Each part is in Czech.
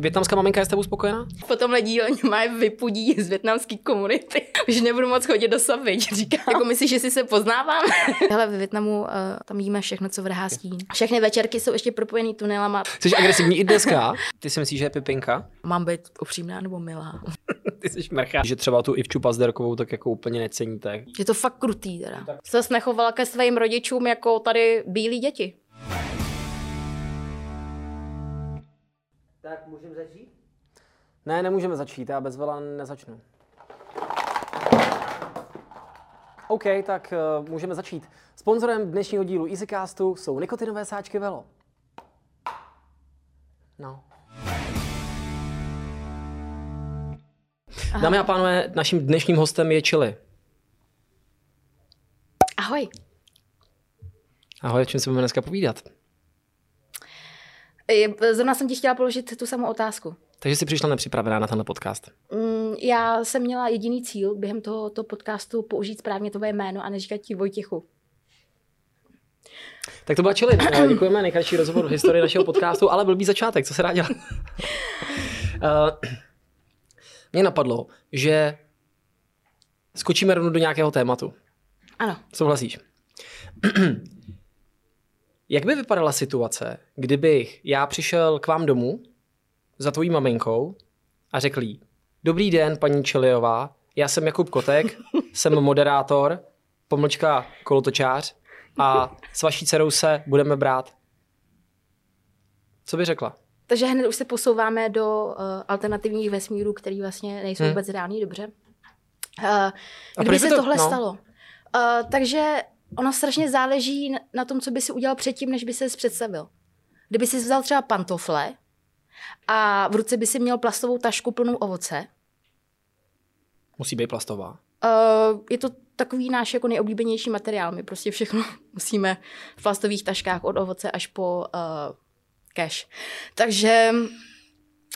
Větnamská maminka je s tebou spokojená? Po tomhle díle má vypudí z větnamské komunity. Už nebudu moc chodit do Savy, říká. Jako myslíš, že si se poznáváme? Hele, ve Větnamu uh, tam jíme všechno, co vrhá stín. Všechny večerky jsou ještě propojený tunelama. Jsi agresivní i dneska? Ty si myslíš, že je Pipinka? Mám být upřímná nebo milá? Ty jsi mrcha. Že třeba tu Ivču Pazderkovou tak jako úplně neceníte. Je to fakt krutý teda. Se nechovala ke svým rodičům jako tady bílí děti. Tak můžeme začít? Ne, nemůžeme začít, já bez vela nezačnu. OK, tak uh, můžeme začít. Sponzorem dnešního dílu EasyCastu jsou nikotinové sáčky Velo. No. Aha. Dámy a pánové, naším dnešním hostem je Chili. Ahoj. Ahoj, o čem se budeme dneska povídat? Zrovna jsem ti chtěla položit tu samou otázku. Takže jsi přišla nepřipravená na tenhle podcast? Mm, já jsem měla jediný cíl během tohoto podcastu použít správně tvoje jméno a neříkat ti Vojtěchu. Tak to byla čili. Eh, děkujeme, nejkratší rozhovor v historii našeho podcastu, ale blbý začátek, co se dá dělat? uh, mě napadlo, že skočíme rovnou do nějakého tématu. Ano. Souhlasíš? Jak by vypadala situace, kdybych já přišel k vám domů za tvojí maminkou a řekl jí, dobrý den, paní Čeliová, já jsem Jakub Kotek, jsem moderátor, pomlčka kolotočář a s vaší dcerou se budeme brát. Co by řekla? Takže hned už se posouváme do uh, alternativních vesmírů, které vlastně nejsou hmm. vůbec reální, dobře. Uh, kdyby se to, tohle no. stalo? Uh, takže ono strašně záleží na tom, co by si udělal předtím, než by se představil. Kdyby si vzal třeba pantofle a v ruce by si měl plastovou tašku plnou ovoce. Musí být plastová. Uh, je to takový náš jako nejoblíbenější materiál. My prostě všechno musíme v plastových taškách od ovoce až po uh, cash. Takže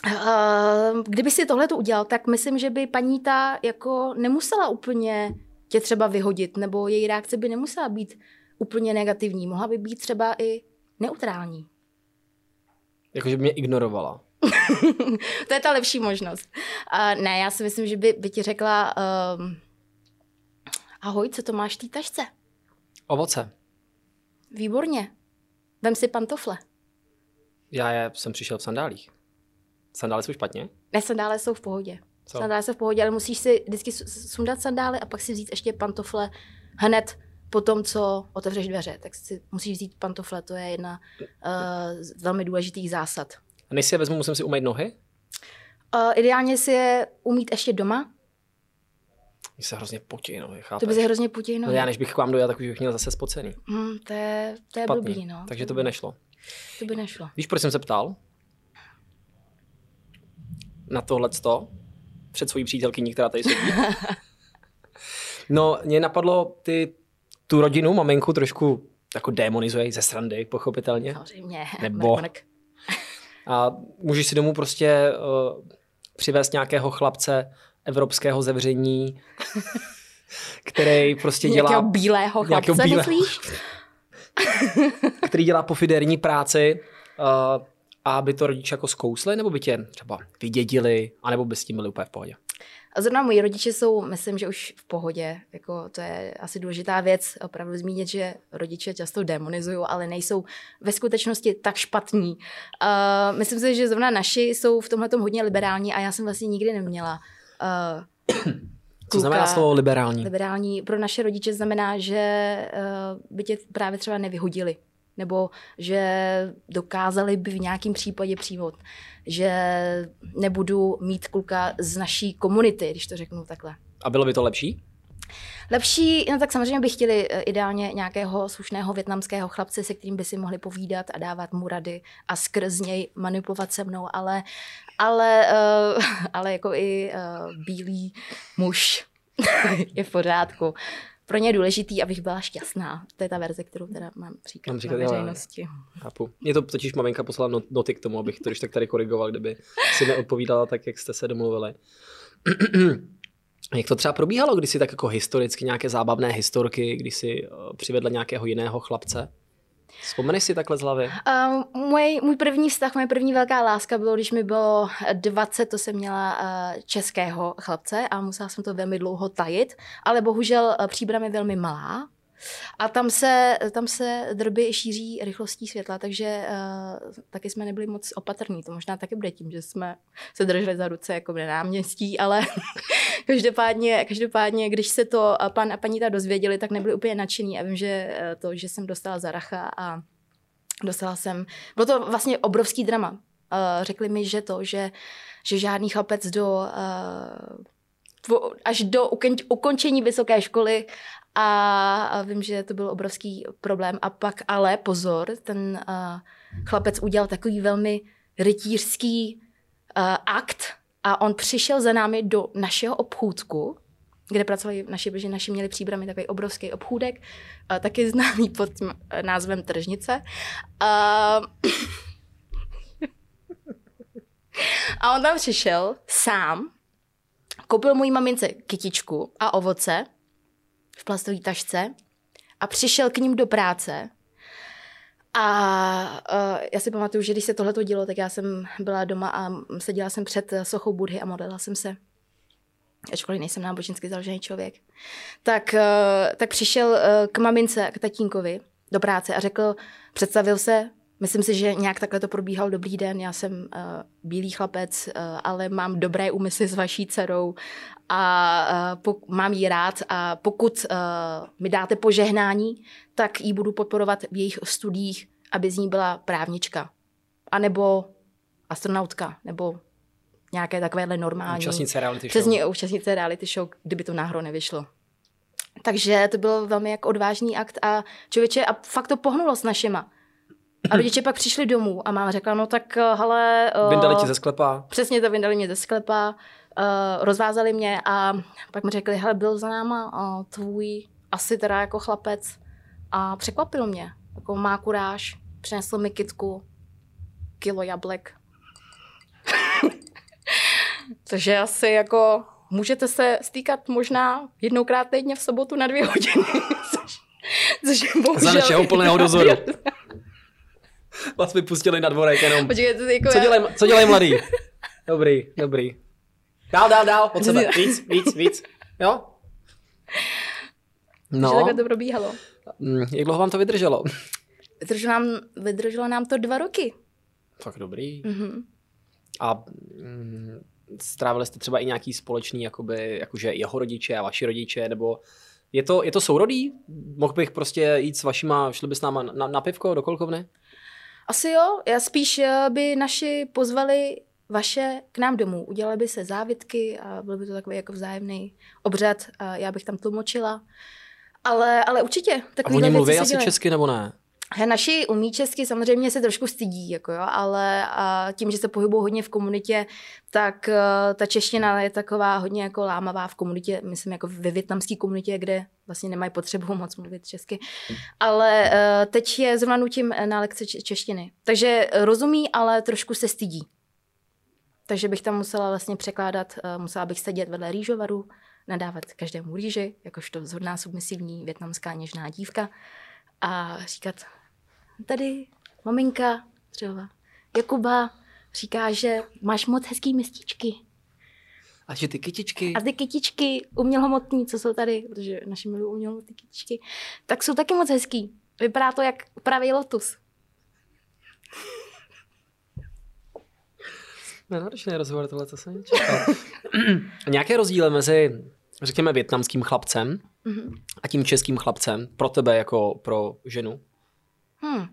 uh, kdyby si tohle to udělal, tak myslím, že by paní ta jako nemusela úplně tě třeba vyhodit, nebo její reakce by nemusela být úplně negativní. Mohla by být třeba i neutrální. Jakože by mě ignorovala. to je ta lepší možnost. Uh, ne, já si myslím, že by, by ti řekla uh, ahoj, co to máš v té tašce? Ovoce. Výborně. Vem si pantofle. Já je, jsem přišel v sandálích. Sandály jsou špatně? Ne, sandále jsou v pohodě. Co? Sandále jsou v pohodě, ale musíš si vždycky sundat sandály a pak si vzít ještě pantofle hned po tom, co otevřeš dveře. Tak si musíš vzít pantofle, to je jedna uh, z velmi důležitých zásad. A než si je vezmu, musím si umýt nohy? Uh, ideálně si je umít ještě doma. Mně se hrozně potí nohy, chápeš? To by se hrozně potí nohy. No já než bych k vám dojel, tak už bych měl zase spocený. Hmm, to je, to je blbý, no. Takže to by nešlo. To by nešlo. Víš, proč jsem se ptal? Na tohle před svojí přítelkyní, která tady sedí. no, mě napadlo ty, tu rodinu, maminku trošku jako demonizuje ze srandy, pochopitelně. Samozřejmě. Nebo... A můžeš si domů prostě uh, přivést nějakého chlapce evropského zevření, který prostě dělá... Nějakého bílého chlapce, bílého, myslíš? který dělá pofiderní práci. Uh, a by to rodiče jako zkousli, nebo by tě třeba vydědili, anebo by s tím byli úplně v pohodě? A zrovna moji rodiče jsou, myslím, že už v pohodě. Jako to je asi důležitá věc opravdu zmínit, že rodiče často demonizují, ale nejsou ve skutečnosti tak špatní. Uh, myslím si, že zrovna naši jsou v tomhle hodně liberální a já jsem vlastně nikdy neměla uh, Co znamená slovo liberální? Liberální pro naše rodiče znamená, že uh, by tě právě třeba nevyhodili nebo že dokázali by v nějakém případě přijmout, že nebudu mít kluka z naší komunity, když to řeknu takhle. A bylo by to lepší? Lepší, no tak samozřejmě by chtěli eh, ideálně nějakého slušného větnamského chlapce, se kterým by si mohli povídat a dávat mu rady a skrz něj manipulovat se mnou, ale, ale, uh, ale jako i uh, bílý muž je v pořádku pro ně je důležitý, abych byla šťastná. To je ta verze, kterou teda mám říkat, mám říkat na veřejnosti. Chápu. Mě to totiž maminka poslala noty k tomu, abych to když tak tady korigoval, kdyby si neodpovídala tak, jak jste se domluvili. Jak to třeba probíhalo, když si tak jako historicky nějaké zábavné historky, když si uh, přivedla nějakého jiného chlapce? Vzpomeneš si takhle z hlavy? Uh, můj, můj první vztah, moje první velká láska bylo, když mi bylo 20, to jsem měla uh, českého chlapce a musela jsem to velmi dlouho tajit, ale bohužel uh, příbram je velmi malá, a tam se, tam se drby šíří rychlostí světla, takže uh, taky jsme nebyli moc opatrní. To možná taky bude tím, že jsme se drželi za ruce jako na náměstí, ale každopádně, každopádně, když se to pan a paní ta dozvěděli, tak nebyli úplně nadšení. A vím, že to, že jsem dostala zaracha a dostala jsem... Bylo to vlastně obrovský drama. Uh, řekli mi, že to, že, že žádný chlapec do... Uh, až do ukončení vysoké školy a vím, že to byl obrovský problém. A pak ale pozor, ten chlapec udělal takový velmi rytířský akt a on přišel za námi do našeho obchůdku, kde pracovali naši, protože naši měli příbramy takový obrovský obchůdek, uh, taky známý pod tím názvem Tržnice. Uh, a on tam přišel sám, koupil mojí mamince kytičku a ovoce v plastové tašce a přišel k ním do práce. A uh, já si pamatuju, že když se tohle dělo, tak já jsem byla doma a seděla jsem před sochou Budhy a modlila jsem se. Ačkoliv nejsem nábožensky založený člověk. Tak, uh, tak přišel uh, k mamince, k tatínkovi do práce a řekl, představil se, Myslím si, že nějak takhle to probíhal. Dobrý den, já jsem uh, bílý chlapec, uh, ale mám dobré úmysly s vaší dcerou a uh, pok- mám ji rád a pokud uh, mi dáte požehnání, tak ji budu podporovat v jejich studiích, aby z ní byla právnička. A nebo astronautka, nebo nějaké takovéhle normální... Účastnice reality show. Přesně, účastnice reality show, kdyby to náhodou nevyšlo. Takže to byl velmi jako odvážný akt a člověče, a fakt to pohnulo s našima. A rodiče pak přišli domů a máma řekla, no tak eh, hele... Uh, vyndali tě ze sklepa. Přesně to, vyndali mě ze sklepa, uh, rozvázali mě a pak mi řekli, hele, byl za náma uh, tvůj asi teda jako chlapec a překvapil mě. Jako má kuráž, přinesl mi kitku, kilo jablek. Takže asi jako můžete se stýkat možná jednoukrát týdně v sobotu na dvě hodiny. což, což bohužel... Za našeho plného dozoru. Vás vypustili na dvorek jenom. Počkej, to jako co, dělej, co dělej mladý? Dobrý, dobrý. Dál, dál, dál, od sebe. Víc, víc, víc. Jo? No. Takže takhle to probíhalo. Mm, jak dlouho vám to vydrželo? Vydrželo nám, vydrželo nám to dva roky. Fakt dobrý. Mm-hmm. A mm, strávili jste třeba i nějaký společný, jakoby, jakože jeho rodiče a vaši rodiče, nebo je to, je to sourodý? Mohl bych prostě jít s vašima, šli bys s náma na, na pivko do kolkovny? Asi jo, já spíš eh, by naši pozvali vaše k nám domů. Udělali by se závitky a byl by to takový jako vzájemný obřad a já bych tam tlumočila. Ale, ale určitě. A oni mluví asi dělají. česky nebo ne? Naši umí česky samozřejmě se trošku stydí, jako jo, ale a tím, že se pohybují hodně v komunitě, tak uh, ta čeština je taková hodně jako lámavá v komunitě, myslím jako ve větnamské komunitě, kde vlastně nemají potřebu moc mluvit česky. Ale uh, teď je zrovna nutím na lekce češtiny. Takže rozumí, ale trošku se stydí. Takže bych tam musela vlastně překládat, uh, musela bych sedět vedle rýžovaru, nadávat každému rýži, jakožto zhodná submisivní větnamská něžná dívka a říkat, tady maminka třeba Jakuba říká, že máš moc hezký mističky. A že ty kytičky. A ty kytičky umělohmotní, co jsou tady, protože naši milují umělohmotní kytičky, tak jsou taky moc hezký. Vypadá to jak pravý lotus. Nenáročný rozhovor tohle, co jsem čekal. Nějaké rozdíly mezi, řekněme, větnamským chlapcem mm-hmm. a tím českým chlapcem pro tebe jako pro ženu? Hmm.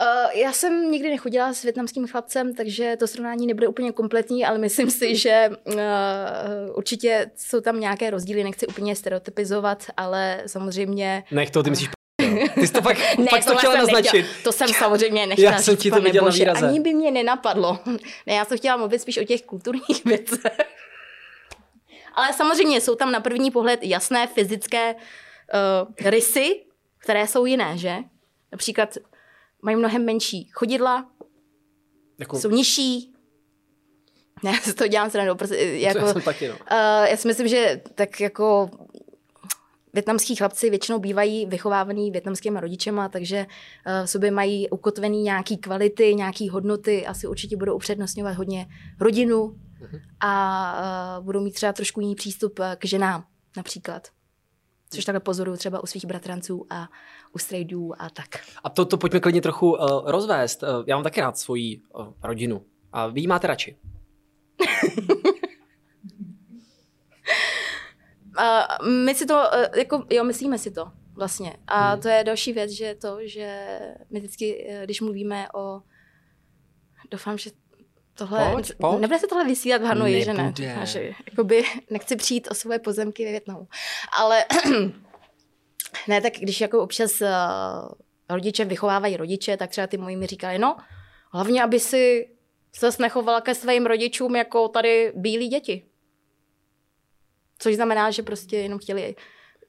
Uh, já jsem nikdy nechodila s větnamským chlapcem, takže to srovnání nebude úplně kompletní, ale myslím si, že uh, určitě jsou tam nějaké rozdíly, nechci úplně stereotypizovat, ale samozřejmě... Nech to, ty myslíš ty jsi to pak, ne, pak to chtěla naznačit. Nechtěla, to jsem samozřejmě nechtěla Já jsem ti to viděla na Ani by mě nenapadlo. Ne, já jsem chtěla mluvit spíš o těch kulturních věcech. Ale samozřejmě jsou tam na první pohled jasné fyzické uh, rysy, které jsou jiné, že? Například mají mnohem menší chodidla, jako... jsou nižší. Ne, já si to dělám srandu, prostě, jako, já jsem taky, no. uh, já si myslím, že tak jako Větnamský chlapci většinou bývají vychovávaný větnamskými rodičema, takže uh, v sobě mají ukotvený nějaký kvality, nějaký hodnoty, asi určitě budou upřednostňovat hodně rodinu a uh, budou mít třeba trošku jiný přístup k ženám například. Což takhle pozoruju třeba u svých bratranců a u strejdů a tak. A to, to pojďme klidně trochu uh, rozvést. Uh, já mám taky rád svoji uh, rodinu. A vy ji máte radši? uh, my si to, uh, jako, jo, myslíme si to vlastně. A hmm. to je další věc, že to, že my vždycky, když mluvíme o, doufám, že tohle, pojď, pojď. nebude se tohle vysílat v Hanoji, že ne? Že, jakoby, nechci přijít o svoje pozemky ve Větnamu. Ale ne, tak když jako občas uh, rodiče vychovávají rodiče, tak třeba ty moji mi říkali, no, hlavně, aby si se nechovala ke svým rodičům jako tady bílí děti. Což znamená, že prostě jenom chtěli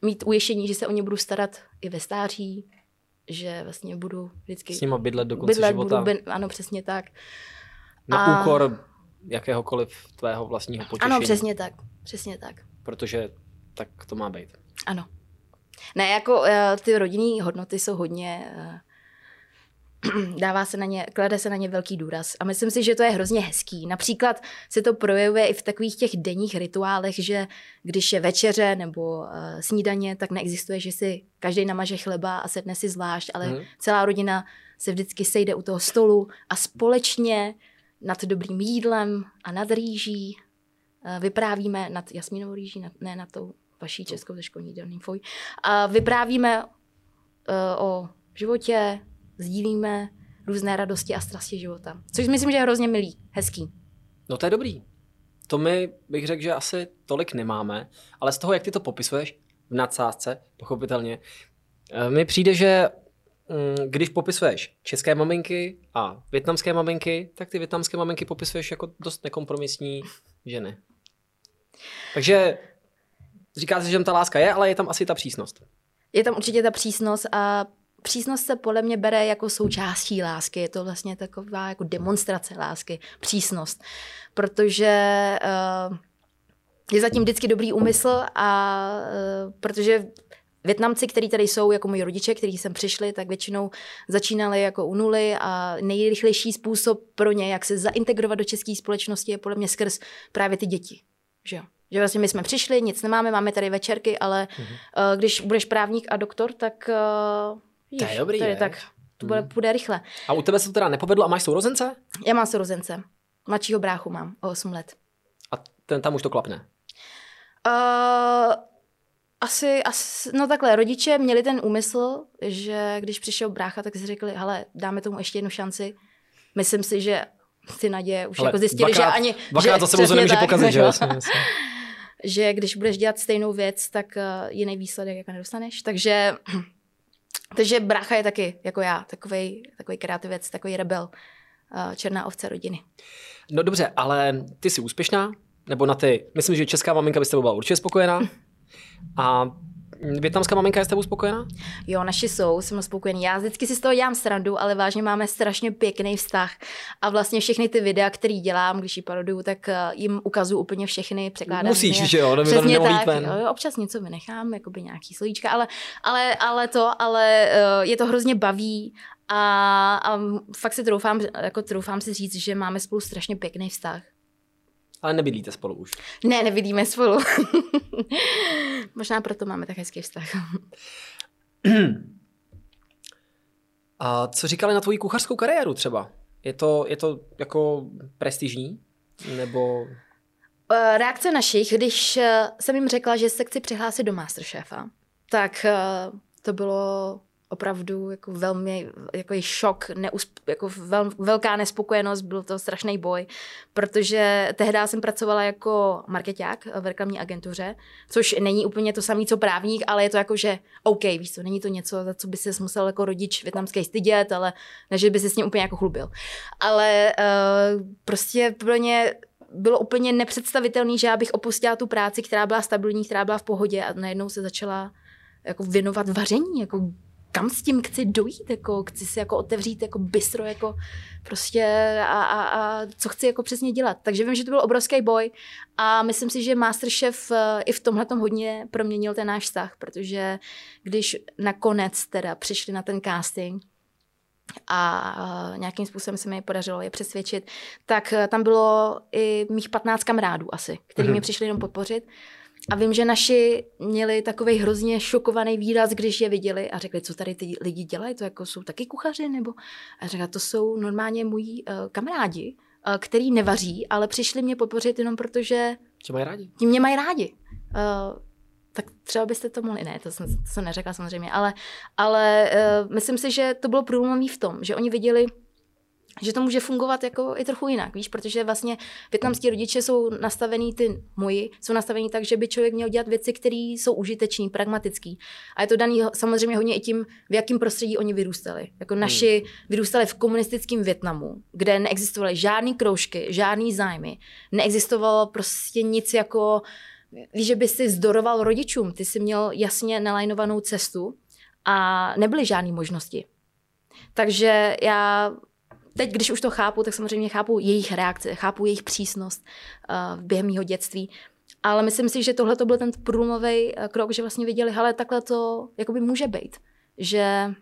mít ujištění, že se o ně budu starat i ve stáří, že vlastně budu vždycky... S nima bydlet do konce bydlet, života. Budu, ano, přesně tak. Na a... úkor jakéhokoliv tvého vlastního potěšení. Ano, přesně tak. Přesně tak. Protože tak to má být. Ano. Ne, jako uh, ty rodinné hodnoty jsou hodně uh, dává se na ně, klade se na ně velký důraz. A myslím si, že to je hrozně hezký. Například se to projevuje i v takových těch denních rituálech, že když je večeře nebo uh, snídaně, tak neexistuje, že si každý namaže chleba a sedne si zvlášť, ale hmm. celá rodina se vždycky sejde u toho stolu a společně nad dobrým jídlem a nad rýží uh, vyprávíme, nad jasminovou rýží, nad, ne nad tou vaší českou ze školní jídelný foj, a vyprávíme uh, o životě, sdílíme různé radosti a strasti života. Což myslím, že je hrozně milý, hezký. No to je dobrý. To my bych řekl, že asi tolik nemáme, ale z toho, jak ty to popisuješ v nadsázce, pochopitelně, eh, mi přijde, že když popisuješ české maminky a větnamské maminky, tak ty větnamské maminky popisuješ jako dost nekompromisní ženy. Takže říká se, že tam ta láska je, ale je tam asi ta přísnost. Je tam určitě ta přísnost a přísnost se podle mě bere jako součástí lásky. Je to vlastně taková jako demonstrace lásky, přísnost. Protože uh, je zatím vždycky dobrý úmysl a uh, protože Větnamci, kteří tady jsou, jako moji rodiče, kteří sem přišli, tak většinou začínali jako u nuly a nejrychlejší způsob pro ně, jak se zaintegrovat do české společnosti, je podle mě skrz právě ty děti. Že jo? Že vlastně my jsme přišli, nic nemáme, máme tady večerky, ale mm-hmm. uh, když budeš právník a doktor, tak uh, to je dobrý, je. tak to bude, hmm. půjde rychle. A u tebe se to teda nepovedlo a máš sourozence? Já mám sourozence. Mladšího bráchu mám o 8 let. A ten tam už to klapne? Uh, asi, asi, no takhle, rodiče měli ten úmysl, že když přišel brácha, tak si řekli, hele, dáme tomu ještě jednu šanci. Myslím si, že ty naděje už Ale jako zjistili, dvakrát, že ani... Dvakrát že, za sebou se nemůže pokazit, že? Jasně, jasně. že když budeš dělat stejnou věc, tak uh, jiný výsledek jako nedostaneš. Takže takže brácha je taky, jako já, takový takový kreativec, takový rebel, uh, černá ovce rodiny. No dobře, ale ty jsi úspěšná, nebo na ty, myslím, že česká maminka by s tebou byla určitě spokojená. A Větnamská maminka je s tebou spokojená? Jo, naši jsou, jsem spokojený. Já vždycky si z toho dělám srandu, ale vážně máme strašně pěkný vztah. A vlastně všechny ty videa, které dělám, když ji paroduju, tak eh, jim ukazuju úplně všechny, překládám. Musíš, je. že jo, nebo to tak, ven. Jo, občas něco vynechám, jakoby nějaký slovíčka, ale, ale, ale to, ale eh, je to hrozně baví a, a fakt si troufám, jako troufám si říct, že máme spolu strašně pěkný vztah. Ale nebydlíte spolu už. Ne, nebydlíme spolu. Možná proto máme tak hezký vztah. A co říkali na tvoji kuchařskou kariéru třeba? Je to, je to jako prestižní? Nebo... Eh, reakce našich, když eh, jsem jim řekla, že se chci přihlásit do Masterchefa, tak eh, to bylo opravdu jako velmi jako šok, neusp, jako vel, velká nespokojenost, byl to strašný boj, protože tehdy jsem pracovala jako marketák v reklamní agentuře, což není úplně to samé, co právník, ale je to jako, že OK, víš co, není to něco, za co by se musel jako rodič větnamský stydět, ale ne, že by se s ním úplně jako chlubil. Ale uh, prostě pro ně bylo úplně nepředstavitelné, že já bych opustila tu práci, která byla stabilní, která byla v pohodě a najednou se začala jako věnovat vaření, jako kam s tím chci dojít, jako chci si jako otevřít jako bistro, jako prostě a, a, a co chci jako přesně dělat. Takže vím, že to byl obrovský boj a myslím si, že Masterchef eh, i v tomhle hodně proměnil ten náš vztah, protože když nakonec teda přišli na ten casting, a nějakým způsobem se mi podařilo je přesvědčit, tak eh, tam bylo i mých 15 kamarádů asi, kteří mm-hmm. mě přišli jenom podpořit. A vím, že naši měli takový hrozně šokovaný výraz, když je viděli a řekli, co tady ty lidi dělají, to jako jsou taky kuchaři, nebo a řekla, to jsou normálně moji uh, kamarádi, uh, který nevaří, ale přišli mě podpořit jenom protože... Tě mají rádi. Tím mě mají rádi. Uh, tak třeba byste to mohli, ne, to jsem, to jsem neřekla samozřejmě, ale, ale uh, myslím si, že to bylo průlomový v tom, že oni viděli, že to může fungovat jako i trochu jinak, víš, protože vlastně větnamský rodiče jsou nastavený, ty moji, jsou nastavený tak, že by člověk měl dělat věci, které jsou užitečné, pragmatické. A je to daný samozřejmě hodně i tím, v jakém prostředí oni vyrůstali. Jako hmm. naši vyrůstali v komunistickém Větnamu, kde neexistovaly žádné kroužky, žádný zájmy, neexistovalo prostě nic jako, víš, že by si zdoroval rodičům, ty si měl jasně nalajnovanou cestu a nebyly žádné možnosti. Takže já teď, když už to chápu, tak samozřejmě chápu jejich reakce, chápu jejich přísnost uh, během mého dětství. Ale myslím si, že tohle to byl ten průlomový uh, krok, že vlastně viděli, hele, takhle to jakoby může být. Že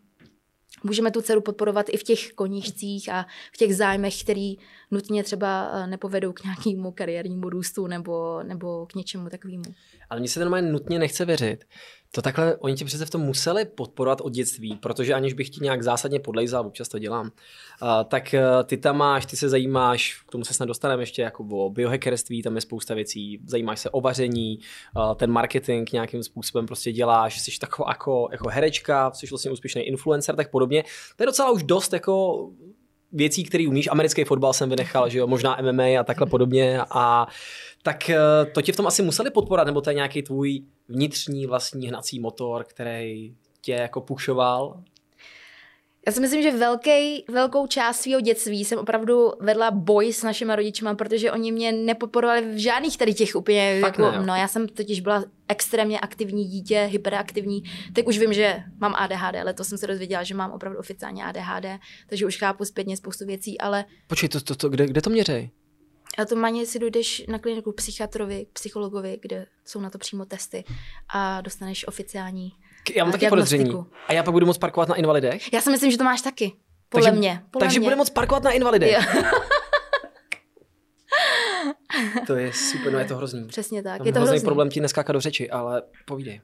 můžeme tu dceru podporovat i v těch koníčcích a v těch zájmech, který nutně třeba uh, nepovedou k nějakému kariérnímu růstu nebo, nebo k něčemu takovému. Ale mně se ten nutně nechce věřit, to takhle, oni tě přece v tom museli podporovat od dětství, protože aniž bych ti nějak zásadně podlejzal, občas to dělám, tak uh, ty tam máš, ty se zajímáš, k tomu se snad dostaneme ještě jako o biohackerství, tam je spousta věcí, zajímáš se o vaření, ten marketing nějakým způsobem prostě děláš, jsi taková jako, jako herečka, jsi vlastně úspěšný influencer, tak podobně. To je docela už dost jako věcí, které umíš. Americký fotbal jsem vynechal, že jo, možná MMA a takhle podobně. A tak to tě v tom asi museli podporovat, nebo to je nějaký tvůj vnitřní vlastní hnací motor, který tě jako pušoval? Já si myslím, že velký, velkou část svého dětství jsem opravdu vedla boj s našimi rodičima, protože oni mě nepodporovali v žádných tady těch úplně, Fakt jako, ne, no já jsem totiž byla extrémně aktivní dítě, hyperaktivní. Teď už vím, že mám ADHD, ale to jsem se dozvěděla, že mám opravdu oficiálně ADHD, takže už chápu zpětně spoustu věcí, ale... Počkej, to, to, to, kde, kde to měřej? A to maně si dojdeš na kliniku psychiatrovi, psychologovi, kde jsou na to přímo testy a dostaneš oficiální Já mám taky podezření. A já pak budu moc parkovat na invalidech? Já si myslím, že to máš taky. Podle takže, mě. Podle takže mě. bude moc parkovat na invalidech. to je super, no je to hrozný. Přesně tak. Mám je to hrozný hrozný problém ti neskákat do řeči, ale povídej.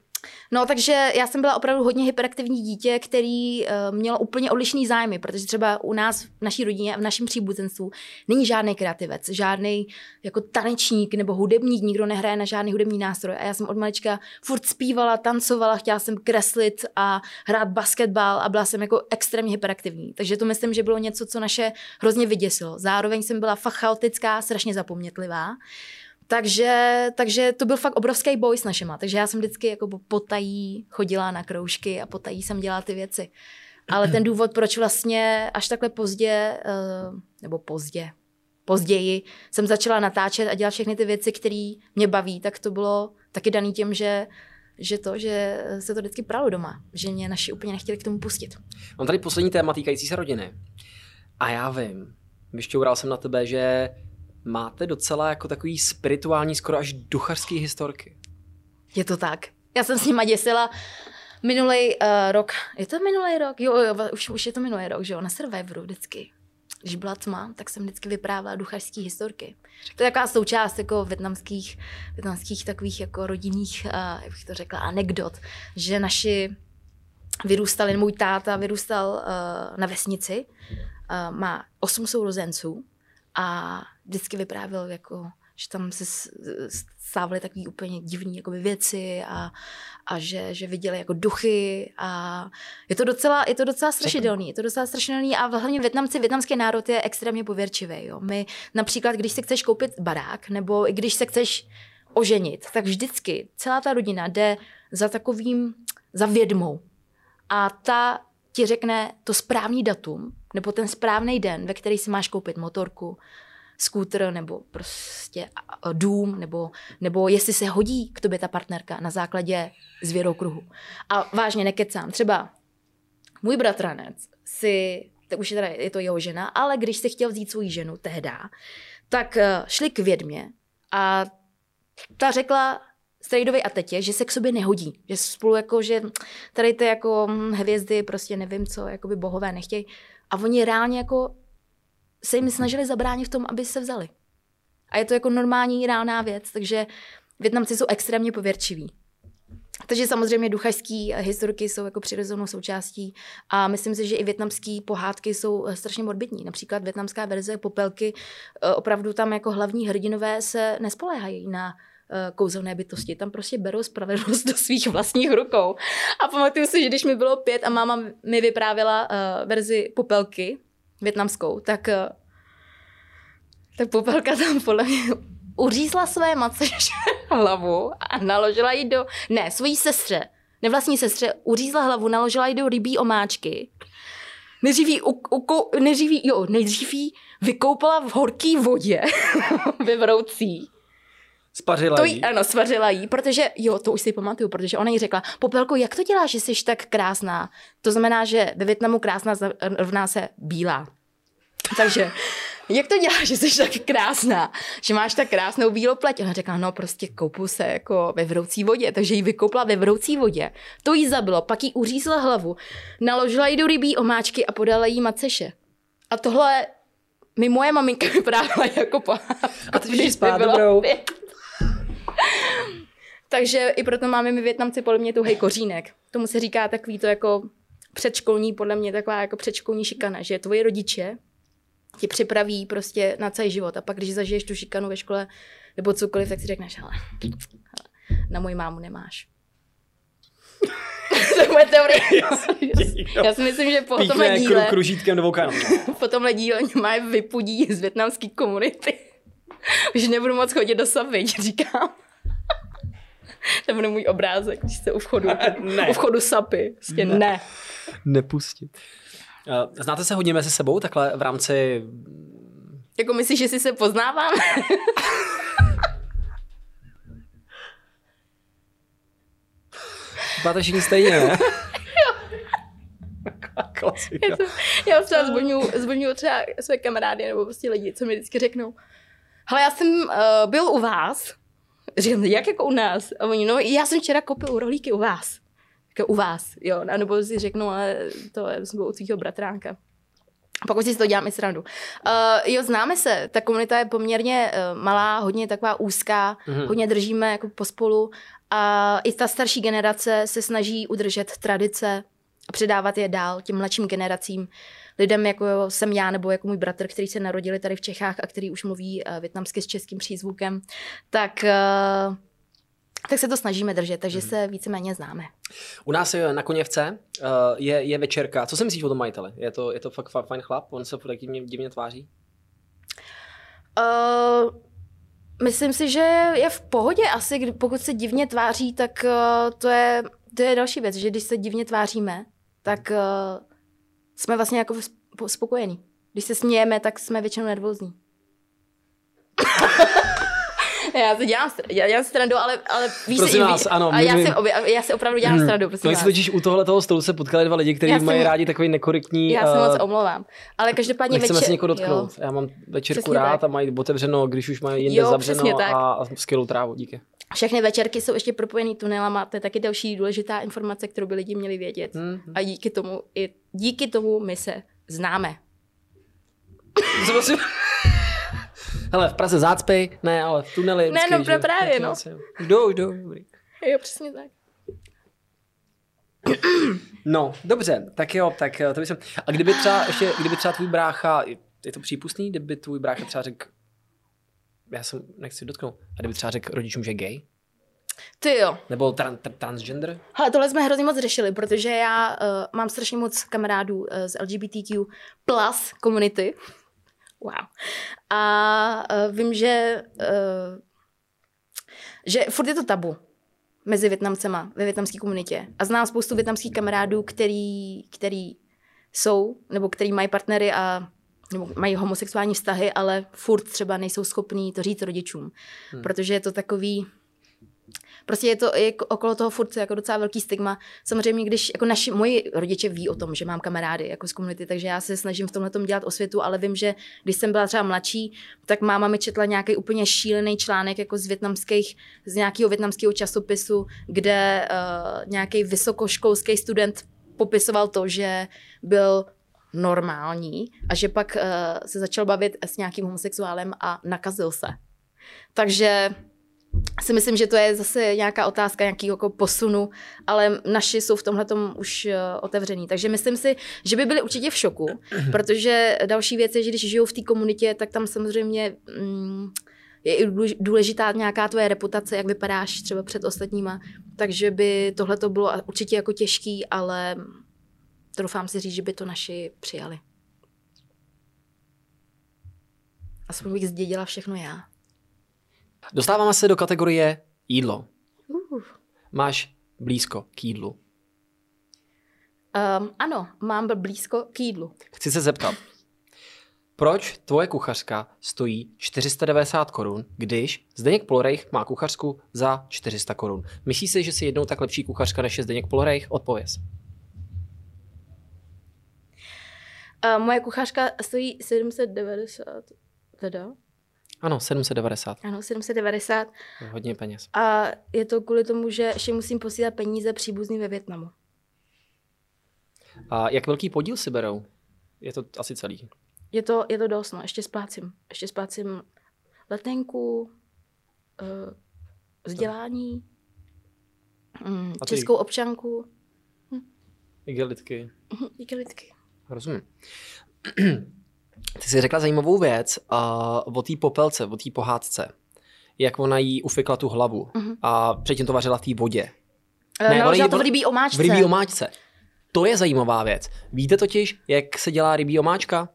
No, takže já jsem byla opravdu hodně hyperaktivní dítě, který uh, mělo úplně odlišný zájmy, protože třeba u nás v naší rodině, v našem příbuzenstvu není žádný kreativec, žádný jako tanečník nebo hudebník, nikdo nehraje na žádný hudební nástroj. A já jsem od malička furt zpívala, tancovala, chtěla jsem kreslit a hrát basketbal a byla jsem jako extrémně hyperaktivní. Takže to myslím, že bylo něco, co naše hrozně vyděsilo. Zároveň jsem byla fakt chaotická, strašně zapomnětlivá. Takže, takže to byl fakt obrovský boj s našima. Takže já jsem vždycky jako potají chodila na kroužky a potají jsem dělala ty věci. Ale ten důvod, proč vlastně až takhle pozdě, eh, nebo pozdě, později jsem začala natáčet a dělat všechny ty věci, které mě baví, tak to bylo taky daný tím, že že to, že se to vždycky pralo doma, že mě naši úplně nechtěli k tomu pustit. Mám tady poslední téma týkající se rodiny. A já vím, vyšťoural jsem na tebe, že máte docela jako takový spirituální, skoro až duchařský historky. Je to tak. Já jsem s nima děsila minulý uh, rok. Je to minulý rok? Jo, jo, už, už je to minulý rok, že jo, na Survivoru vždycky. Když byla tma, tak jsem vždycky vyprávěla duchařské historky. To je taková součást jako větnamských, větnamských takových jako rodinných, uh, jak bych to řekla, anekdot, že naši vyrůstali, můj táta vyrůstal uh, na vesnici, uh, má osm sourozenců a vždycky vyprávěl, jako, že tam se stávaly takové úplně divné věci a, a že, že viděli jako duchy a je to docela, je to docela strašidelný, je to docela strašidelný a hlavně Větnamci, větnamský národ je extrémně pověrčivý. Jo. My například, když se chceš koupit barák nebo i když se chceš oženit, tak vždycky celá ta rodina jde za takovým, za vědmou a ta ti řekne to správný datum nebo ten správný den, ve který si máš koupit motorku, skútr nebo prostě dům, nebo, nebo jestli se hodí k tobě ta partnerka na základě zvěrokruhu. A vážně nekecám, třeba můj bratranec si, to už je, teda, je to jeho žena, ale když si chtěl vzít svou ženu tehda, tak eh, šli k vědmě a ta řekla strejdovi a tetě, že se k sobě nehodí. Že spolu jako, že tady ty jako hm, hvězdy, prostě nevím co, jako by bohové nechtějí. A oni reálně jako se jim snažili zabránit v tom, aby se vzali. A je to jako normální reálná věc, takže Větnamci jsou extrémně pověrčiví. Takže samozřejmě duchařský historiky jsou jako přirozenou součástí a myslím si, že i větnamské pohádky jsou eh, strašně morbidní. Například větnamská verze Popelky, eh, opravdu tam jako hlavní hrdinové se nespoléhají na kouzelné bytosti. Tam prostě berou spravedlnost do svých vlastních rukou. A pamatuju si, že když mi bylo pět a máma mi vyprávěla verzi Popelky, větnamskou, tak tak Popelka tam podle mě uřízla své matce hlavu a naložila ji do, ne, svojí sestře, nevlastní sestře, uřízla hlavu, naložila ji do rybí omáčky. Nejdřív jí, u, u, jo, jí vykoupala v horké vodě, ve vroucí. Spařila to jí. Ano, svařila jí, protože, jo, to už si pamatuju, protože ona jí řekla, Popelko, jak to děláš, že jsi tak krásná? To znamená, že ve Větnamu krásná rovná se bílá. Takže jak to děláš, že jsi tak krásná, že máš tak krásnou bílou pleť? Ona řekla, no prostě koupu se jako ve vroucí vodě, takže ji vykoupla ve vroucí vodě. To jí zabilo, pak jí uřízla hlavu, naložila jí do rybí omáčky a podala jí maceše. A tohle mi moje maminka vyprávěla jako pohádku. A ty když spát dobrou. Takže i proto máme my Větnamci podle mě tuhej kořínek. Tomu se říká takový to jako předškolní, podle mě taková jako předškolní šikana, že tvoje rodiče ti připraví prostě na celý život. A pak, když zažiješ tu šikanu ve škole nebo cokoliv, tak si řekneš, hele, na moji mámu nemáš. je moje teorie. Já si myslím, že po tomhle díle... kružítkem do po tomhle díle má vypudí z větnamské komunity. Už nebudu moc chodit do Savy, říkám. to bude můj obrázek, když jste u vchodu, ne. u vchodu Sapy. Prostě ne. ne. Nepustit. Eh, znáte se hodně mezi sebou takhle v rámci... Jako myslíš, že si se poznáváme? Máte všichni stejně, ne? Klasika. já třeba zvoňuji třeba své kamarády nebo prostě lidi, co mi vždycky řeknou. Ale já jsem uh, byl u vás. Říkám, jak jako u nás? A oni, no já jsem včera koupil rohlíky u vás jako u vás, jo, a nebo si řeknu, ale to je u svého bratránka. Pokud si to dělám i srandu. Uh, jo, známe se, ta komunita je poměrně uh, malá, hodně taková úzká, mm-hmm. hodně držíme jako pospolu a i ta starší generace se snaží udržet tradice a předávat je dál těm mladším generacím. Lidem, jako jsem já, nebo jako můj bratr, který se narodili tady v Čechách a který už mluví uh, větnamsky s českým přízvukem, tak uh, tak se to snažíme držet, takže hmm. se víceméně známe. U nás je na Koněvce uh, je, je večerka. Co si myslíš o tom majiteli? Je to, je to fakt fajn chlap? On se fakt divně, divně tváří? Uh, myslím si, že je v pohodě asi, pokud se divně tváří, tak uh, to, je, to je další věc, že když se divně tváříme, tak uh, jsme vlastně jako spokojení. Když se smějeme, tak jsme většinou nervózní. já si dělám, já dělám stranu, ale, ale víš prosím si, vás, ano. A já, si, já si opravdu dělám hmm. stranu, prosím no, vás. totiž u tohle toho stolu se potkali dva lidi, kteří mají rádi takový nekorektní... Já se uh, moc omlouvám. Ale každopádně večer... se někoho dotknout. Jo. Já mám večerku přesně rád tak. a mají otevřeno, když už mají jinde jo, zavřeno a, a skvělou trávu. Díky. Všechny večerky jsou ještě propojený tunelama, to je taky další důležitá informace, kterou by lidi měli vědět. Hmm. A díky tomu, i díky tomu my se známe. Hele, v Praze zácpy, ne, ale v tuneli. Ne, no že, právě, no. Jdou, už jdou, dobrý. Jo, přesně tak. No, dobře, tak jo, tak eh, to bych A kdyby třeba, ještě, kdyby třeba tvůj brácha, je to přípustný, kdyby tvůj brácha třeba řekl, já jsem nechci dotknout, a kdyby třeba řekl rodičům, že je gay? Ty jo. Nebo tran, tr- transgender? Hele, tohle jsme hrozně moc řešili, protože já uh, mám strašně moc kamarádů uh, z LGBTQ plus komunity. Wow. A uh, vím, že, uh, že furt je to tabu mezi Větnamcema ve větnamské komunitě. A znám spoustu větnamských kamarádů, který, který jsou, nebo který mají partnery a nebo mají homosexuální vztahy, ale furt třeba nejsou schopní to říct rodičům. Hmm. Protože je to takový, Prostě je to je okolo toho furt jako docela velký stigma. Samozřejmě, když jako naši, moji rodiče ví o tom, že mám kamarády jako z komunity, takže já se snažím v tomhle tom dělat osvětu, ale vím, že když jsem byla třeba mladší, tak máma mi četla nějaký úplně šílený článek jako z větnamských, z nějakého větnamského časopisu, kde uh, nějaký vysokoškolský student popisoval to, že byl normální a že pak uh, se začal bavit s nějakým homosexuálem a nakazil se. Takže si myslím, že to je zase nějaká otázka nějakého jako posunu, ale naši jsou v tomhle už uh, otevření. Takže myslím si, že by byli určitě v šoku, protože další věc je, že když žijou v té komunitě, tak tam samozřejmě mm, je i důležitá nějaká tvoje reputace, jak vypadáš třeba před ostatníma. Takže by tohle to bylo určitě jako těžký, ale doufám si říct, že by to naši přijali. Aspoň bych zdědila všechno já. Dostáváme se do kategorie jídlo. Uh. Máš blízko k jídlu? Um, ano, mám blízko k jídlu. Chci se zeptat, proč tvoje kuchařka stojí 490 korun, když Zdeněk Polorejch má kuchařku za 400 korun? Myslíš si, že jsi jednou tak lepší kuchařka než je Zdeněk Polorejch? Odpověz. Uh, moje kuchařka stojí 790, teda? Ano, 790. Ano, 790. Hodně peněz. A je to kvůli tomu, že ještě musím posílat peníze příbuzným ve Větnamu. A jak velký podíl si berou? Je to asi celý. Je to, je to dost, no. Ještě splácím. Ještě splácím letenku, uh, vzdělání, mm, českou občanku. Hm. Igelitky. Mhm, igelitky. Rozumím. Ty jsi řekla zajímavou věc uh, o té popelce, o té pohádce. Jak ona jí ufikla tu hlavu uh-huh. a předtím to vařila v té vodě. Uh, ne, naložila to v rybí omáčce. V rybí omáčce. To je zajímavá věc. Víte totiž, jak se dělá rybí omáčka?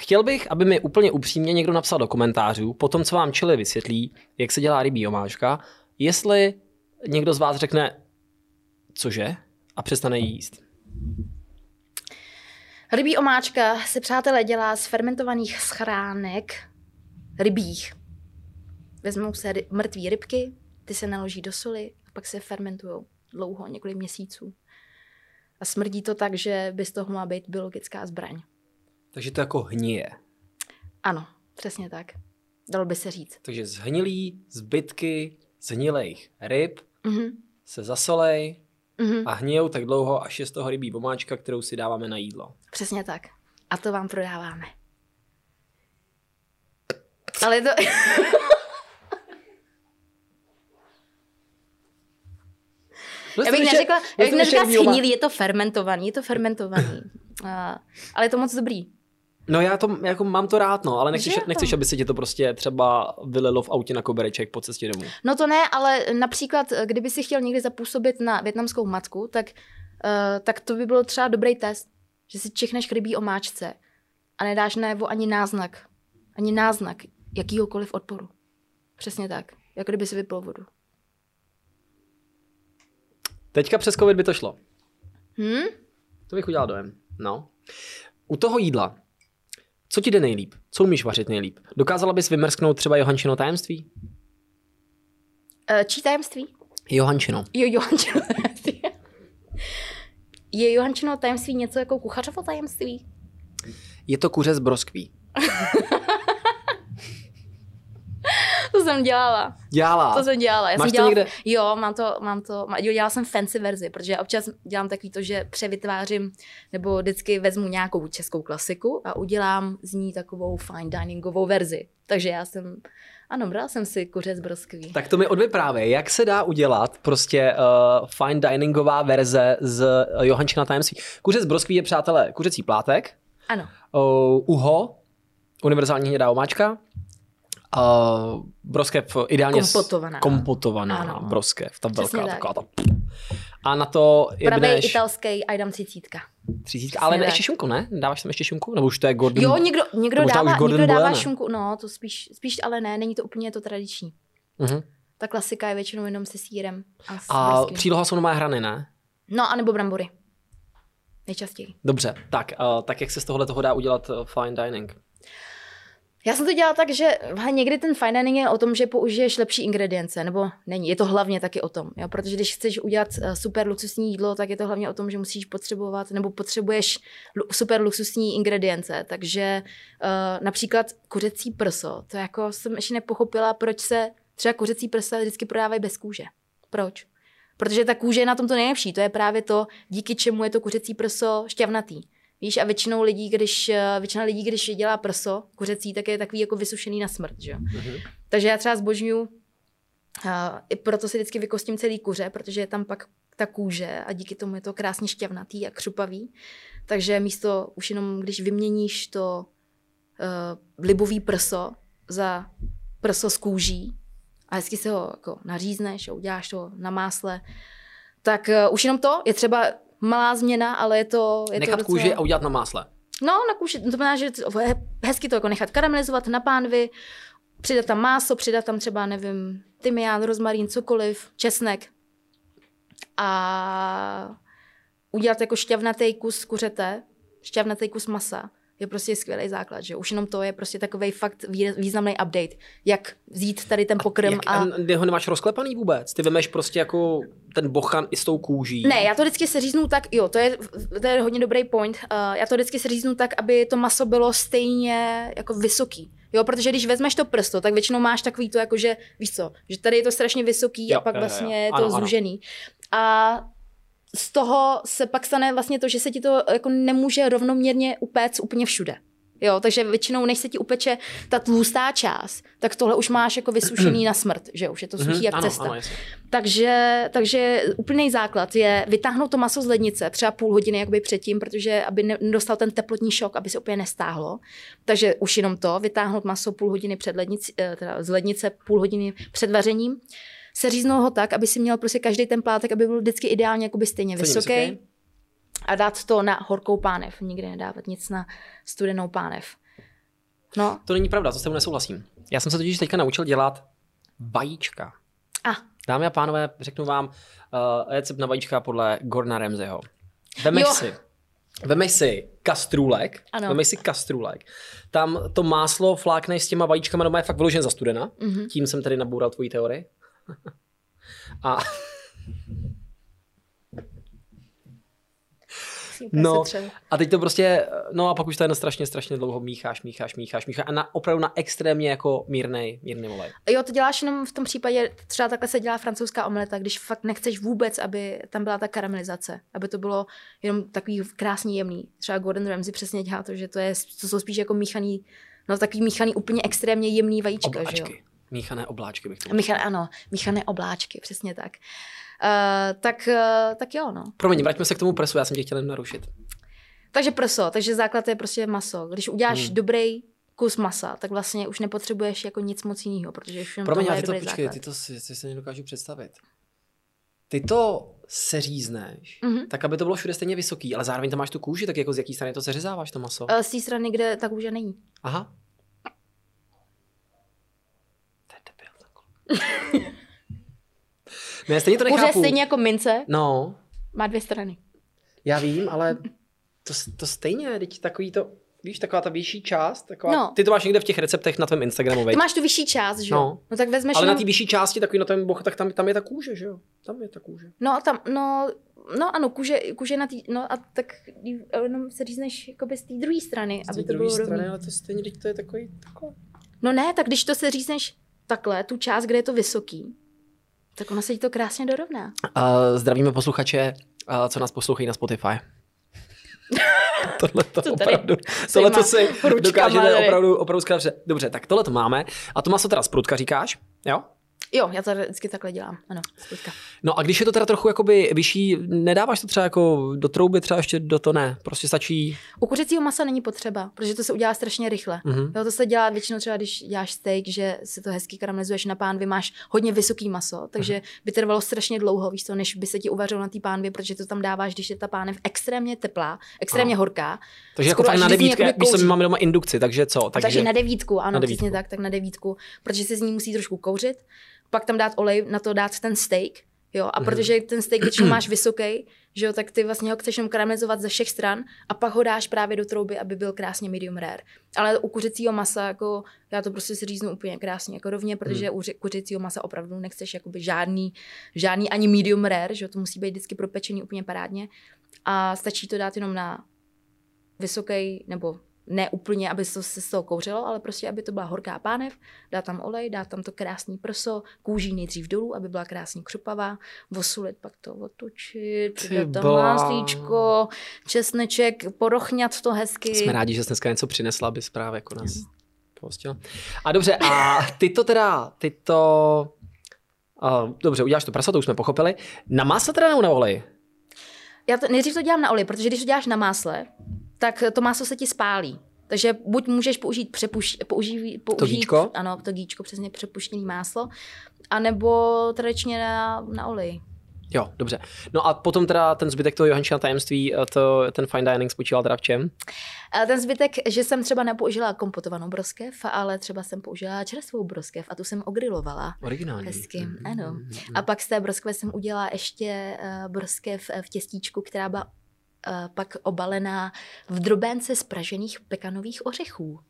Chtěl bych, aby mi úplně upřímně někdo napsal do komentářů, potom co vám Čili vysvětlí, jak se dělá rybí omáčka, jestli někdo z vás řekne, cože, a přestane jíst. Rybí omáčka se, přátelé, dělá z fermentovaných schránek rybích. Vezmou se mrtvé rybky, ty se naloží do soli a pak se fermentují dlouho, několik měsíců. A smrdí to tak, že by z toho mohla být biologická zbraň. Takže to jako hníje. Ano, přesně tak. Dalo by se říct. Takže zhnilý zbytky zhnilých ryb mm-hmm. se zasolej, mm-hmm. a hnějou tak dlouho, až je z toho rybí pomáčka, kterou si dáváme na jídlo. Přesně tak. A to vám prodáváme. Ale to... já bych neřekla, já bych neřekla schnilý, je to fermentovaný, je to fermentovaný. Uh, ale je to moc dobrý. No já to, jako mám to rád, no, ale nechceš, nechceš, aby se ti to prostě třeba vylilo v autě na kobereček po cestě domů. No to ne, ale například, kdyby si chtěl někdy zapůsobit na větnamskou matku, tak, uh, tak to by byl třeba dobrý test, že si čechneš rybí omáčce a nedáš najevo ani náznak, ani náznak jakýhokoliv odporu. Přesně tak, jako kdyby si vypil vodu. Teďka přes covid by to šlo. Hmm? To bych udělal dojem. No. U toho jídla co ti jde nejlíp? Co umíš vařit nejlíp? Dokázala bys vymrsknout třeba Johančino tajemství? Uh, čí tajemství? Johančino. Jo, Johančino. Je Johančino tajemství něco jako kuchařovo tajemství? Je to kuře z broskví. to jsem dělala. Dělala? To jsem dělala. Já Máš jsem dělala, to někde? Jo, mám to, mám to, jo, dělala jsem fancy verzi, protože občas dělám takový to, že převytvářím, nebo vždycky vezmu nějakou českou klasiku a udělám z ní takovou fine diningovou verzi. Takže já jsem, ano, brala jsem si kuře z broskví. Tak to mi odvyprávě, jak se dá udělat prostě uh, fine diningová verze z Johančina tajemství. Kuře z broskví je, přátelé, kuřecí plátek. Ano. Uh, uho, univerzální hnědá omáčka, Uh, broskev ideálně kompotovaná. kompotovaná ano. broskev, ta velká, tak. taková ta. A na to Pravý italský a jdám třicítka. Třicítka, ale ne, ještě šunku, ne? Dáváš tam ještě šunku? Nebo už to je Gordon? Jo, někdo, někdo dává, někdo dává ne? šunku, no to spíš, spíš ale ne, není to úplně to tradiční. Uh-huh. Ta klasika je většinou jenom se sírem. A, s a příloha jsou nové hrany, ne? No, anebo brambory. Nejčastěji. Dobře, tak, uh, tak jak se z tohohle toho dá udělat uh, fine dining? Já jsem to dělala tak, že někdy ten fine dining je o tom, že použiješ lepší ingredience, nebo není, je to hlavně taky o tom, jo? protože když chceš udělat eh, super luxusní jídlo, tak je to hlavně o tom, že musíš potřebovat, nebo potřebuješ super luxusní ingredience, takže uh, například kuřecí prso, to jako jsem ještě nepochopila, proč se třeba kuřecí prsa vždycky prodávají bez kůže. Proč? Protože ta kůže je na tom to nejlepší, to je právě to, díky čemu je to kuřecí prso šťavnatý. Víš, a většinou lidí, když, eh, většina lidí, když dělá prso kuřecí, tak je takový jako vysušený na smrt, že. Mhm. Takže já třeba zbožňuju, uh, i proto si vždycky vykostím celý kuře, protože je tam pak ta kůže a díky tomu je to krásně šťavnatý a křupavý. Takže místo už jenom, když vyměníš to uh, libový prso za prso z kůží a hezky se ho jako nařízneš a uděláš to na másle, tak uh, už jenom to je třeba malá změna, ale je to, je Nechat to docela... kůži a udělat na másle. No, na kůži, to znamená, že hezky to jako nechat karamelizovat na pánvi, přidat tam máso, přidat tam třeba, nevím, tymián, rozmarín, cokoliv, česnek a udělat jako šťavnatý kus kuřete, šťavnatý kus masa je prostě skvělý základ, že už jenom to je prostě takový fakt vý- významný update, jak vzít tady ten pokrm Jak, a... a... Ty ho nemáš rozklepaný vůbec? Ty vemeš prostě jako ten bochan i s tou kůží. Ne, já to vždycky seříznu tak, jo, to je, to je hodně dobrý point. Uh, já to vždycky seříznu tak, aby to maso bylo stejně jako vysoký. Jo, protože když vezmeš to prsto, tak většinou máš takový to, jako že, víš co, že tady je to strašně vysoký Jo, a pak jo, jo, jo. vlastně je to Ano, ano. zúžený. A z toho se pak stane vlastně to, že se ti to jako nemůže rovnoměrně upéct úplně všude. Jo, takže většinou, než se ti upeče ta tlustá část, tak tohle už máš jako vysušený na smrt, že už je to suchý Mhm, jak ano, cesta. ano, jasně. Takže, takže úplný základ je vytáhnout to maso z lednice třeba půl hodiny jakoby předtím, protože aby ne- nedostal ten teplotní šok, aby se úplně nestáhlo. Takže už jenom to, vytáhnout maso půl hodiny před lednici, eh, teda z lednice půl hodiny před vařením, seříznout ho tak, aby si měl prostě každý ten plátek, aby byl vždycky ideálně jakoby stejně vysoký. vysoký. A dát to na horkou pánev. Nikdy nedávat nic na studenou pánev. No, To není pravda, to s tebou nesouhlasím. Já jsem se totiž teďka naučil dělat vajíčka. a Dámy a pánové, řeknu vám uh, recept na vajíčka podle Gorna Ramsayho. Vemeš si, vemeš si kastrůlek, Ano. vemeš si kastrůlek, tam to máslo flákneš s těma vajíčkama, doma je fakt vyloženě za studena, Mhm. tím jsem tady naboural tvoji teorii. A No. A teď to prostě, no a pak už to jen strašně, strašně dlouho mícháš, mícháš, mícháš, mícháš a na, opravdu na extrémně jako mírnej, mírný olej. Jo, to děláš jenom v tom případě, třeba takhle se dělá francouzská omeleta, když fakt nechceš vůbec, aby tam byla ta karamelizace, aby to bylo jenom takový krásně jemný. Třeba Gordon Ramsay přesně dělá to, že to, je, to jsou spíš jako míchaný, no takový míchaný úplně extrémně jemný vajíčka, že jo. Míchané obláčky bych to Míchané, ano, míchané obláčky, přesně tak. Uh, tak, uh, tak jo, no. Promiň, vraťme se k tomu presu, já jsem tě chtěl jen narušit. Takže prso, takže základ je prostě maso. Když uděláš Hmm. hmm. dobrý kus masa, tak vlastně už nepotřebuješ jako nic moc jiného, protože už jenom Promiň, tohle ale je ty to, dobrý počkej, základ. ty to si, si, si nedokážu představit. Ty to seřízneš, Mhm. tak aby to bylo všude stejně vysoký, ale zároveň tam máš tu kůži, tak jako z jaký strany to seřezáváš to maso? Eh, Z té strany, kde ta kůže není. Aha. To je debil, ten kluk. Ne, stejně to nechápu. stejně jako mince, No, má dvě strany. já vím, ale to, to stejně, teď takový to, víš, taková ta vyšší část, taková, No. ty to máš někde v těch receptech na tvém Instagramu, Ty veď? máš tu vyšší část, že jo? No. No tak vezmeš ale na jenom... té vyšší části, takový na tom bochu, tak tam, tam je ta kůže, že jo? Tam je ta kůže. No a tam, no, no ano, kůže, kůže na tý, no a tak jenom se řízneš jakoby z té druhé strany, Z aby té to druhé bylo strany, rovný. ale to stejně, teď to je takový, takhle. No ne, tak když to se řízneš takhle, tu část, kde je to vysoký, tak ono se ti to krásně dorovná. Uh, zdravíme posluchače, uh, co nás poslouchají na Spotify. tohle to opravdu, tohle to si dokážete opravdu, opravdu zkrát. Dobře, tak tohle to máme. A to maso teda z prutka říkáš, jo? Jo, já to vždycky takhle dělám, ano, zkouška. No a když je to teda trochu jakoby vyšší, nedáváš to třeba jako do trouby, třeba ještě do to ne, prostě stačí. U kuřecího masa není potřeba, protože to se udělá strašně rychle. Mhm. Jo, to se dělá většinou třeba, když děláš steak, že si to hezky karamelizuješ na pánvi, máš hodně vysoký maso, takže by trvalo strašně dlouho, víš to, než by se ti uvařilo na té pánvi, protože to tam dáváš, když je ta pánev extrémně teplá, extrémně Aha. horká. Takže jako až na devítku, my kouří. máme doma indukci, takže co? Takže, Takže, na devítku, ano, na devítku. přesně tak, tak na devítku, protože se z ní musí trošku kouřit, pak tam dát olej, na to dát ten steak, Jo, a protože ten steak většinou máš vysoký, že jo, tak ty vlastně ho chceš jenom karamelizovat ze všech stran a pak ho dáš právě do trouby, aby byl krásně medium rare. Ale u kuřecího masa, jako já to prostě si říznu úplně krásně, jako rovně, protože u ři- kuřecího masa opravdu nechceš jakoby žádný, žádný ani medium rare, že jo, to musí být vždycky propečený úplně parádně. A stačí to dát jenom na vysoký nebo ne úplně, aby to se z toho kouřilo, ale prostě, aby to byla horká pánev, dá tam olej, dá tam to krásný prso, kůží nejdřív dolů, aby byla krásně křupavá, vosulit, pak to otočit, dát tam máslíčko, česneček, porochňat to hezky. Jsme rádi, že jsi dneska něco přinesla, aby právě jako nás pohostila. A dobře, a ty to teda, ty to... Uh, dobře, uděláš to prasa, to už jsme pochopili. Na másle teda nebo na oleji? Já to, nejdřív to dělám na oleji, protože když to děláš na másle, tak to máslo se ti spálí. Takže buď můžeš použít, přepuš, použít, použít gíčko? Ano, to gíčko, přesně přepuštěný máslo, anebo tradičně na, na oleji. Jo, dobře. No a potom teda ten zbytek toho Johančina tajemství, eh, to, ten fine dining spočíval teda v čem? A ten zbytek, že jsem třeba nepoužila kompotovanou broskev, ale třeba jsem použila čerstvou broskev a tu jsem ogrilovala. Originální. Hezky, Mhm, ano. mhm, mhm. A pak z té broskve jsem udělala ještě uh, broskev eh, v těstíčku, která byla pak obalená v drobénce z pražených pekanových ořechů.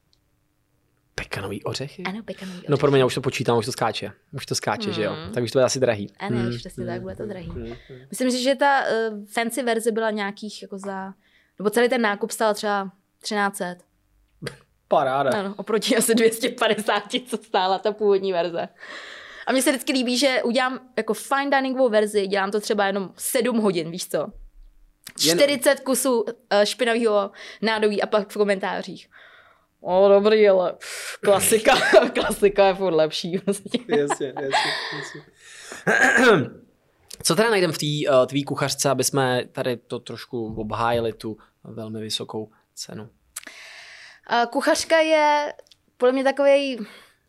Pekanový ořechy? Ano, pekanový ořechy. No pro mě já už to počítám, už to skáče. Už to skáče, že jo? Mm. Tak už to bude asi drahý. Ano, Mm, už přesně tak, mm, bude to mm, drahý. mm, mm. Myslím si, že ta uh, fancy verze byla nějakých jako za... Nebo celý ten nákup stál třeba 1300. Paráda. Ano, oproti asi 250, co stála ta původní verze. A mně se vždycky líbí, že udělám jako fine diningovou verzi, dělám to třeba jenom 7 hodin, víš co? Jen- 40 kusů uh, špinavého nádobí a pak v komentářích. O, dobrý, ale pff, klasika, klasika je furt lepší. jasně, jasně, jasně. Co teda najdeme v té uh, tvý kuchařce, aby jsme tady to trošku obhájili, tu velmi vysokou cenu? A kuchařka je podle mě takový.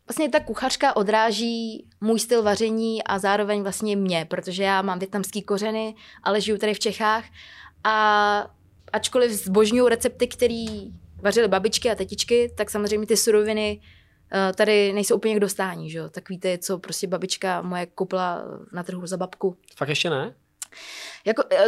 Vlastně ta kuchařka odráží můj styl vaření a zároveň vlastně mě, protože já mám větnamský kořeny, ale žiju tady v Čechách a ačkoliv zbožňuju recepty, které vařily babičky a tetičky, tak samozřejmě ty suroviny eh, tady nejsou úplně k dostání, že jo? Takový ty, co prostě babička moje koupila na trhu za babku. Fakt ještě ne? Jako, eh,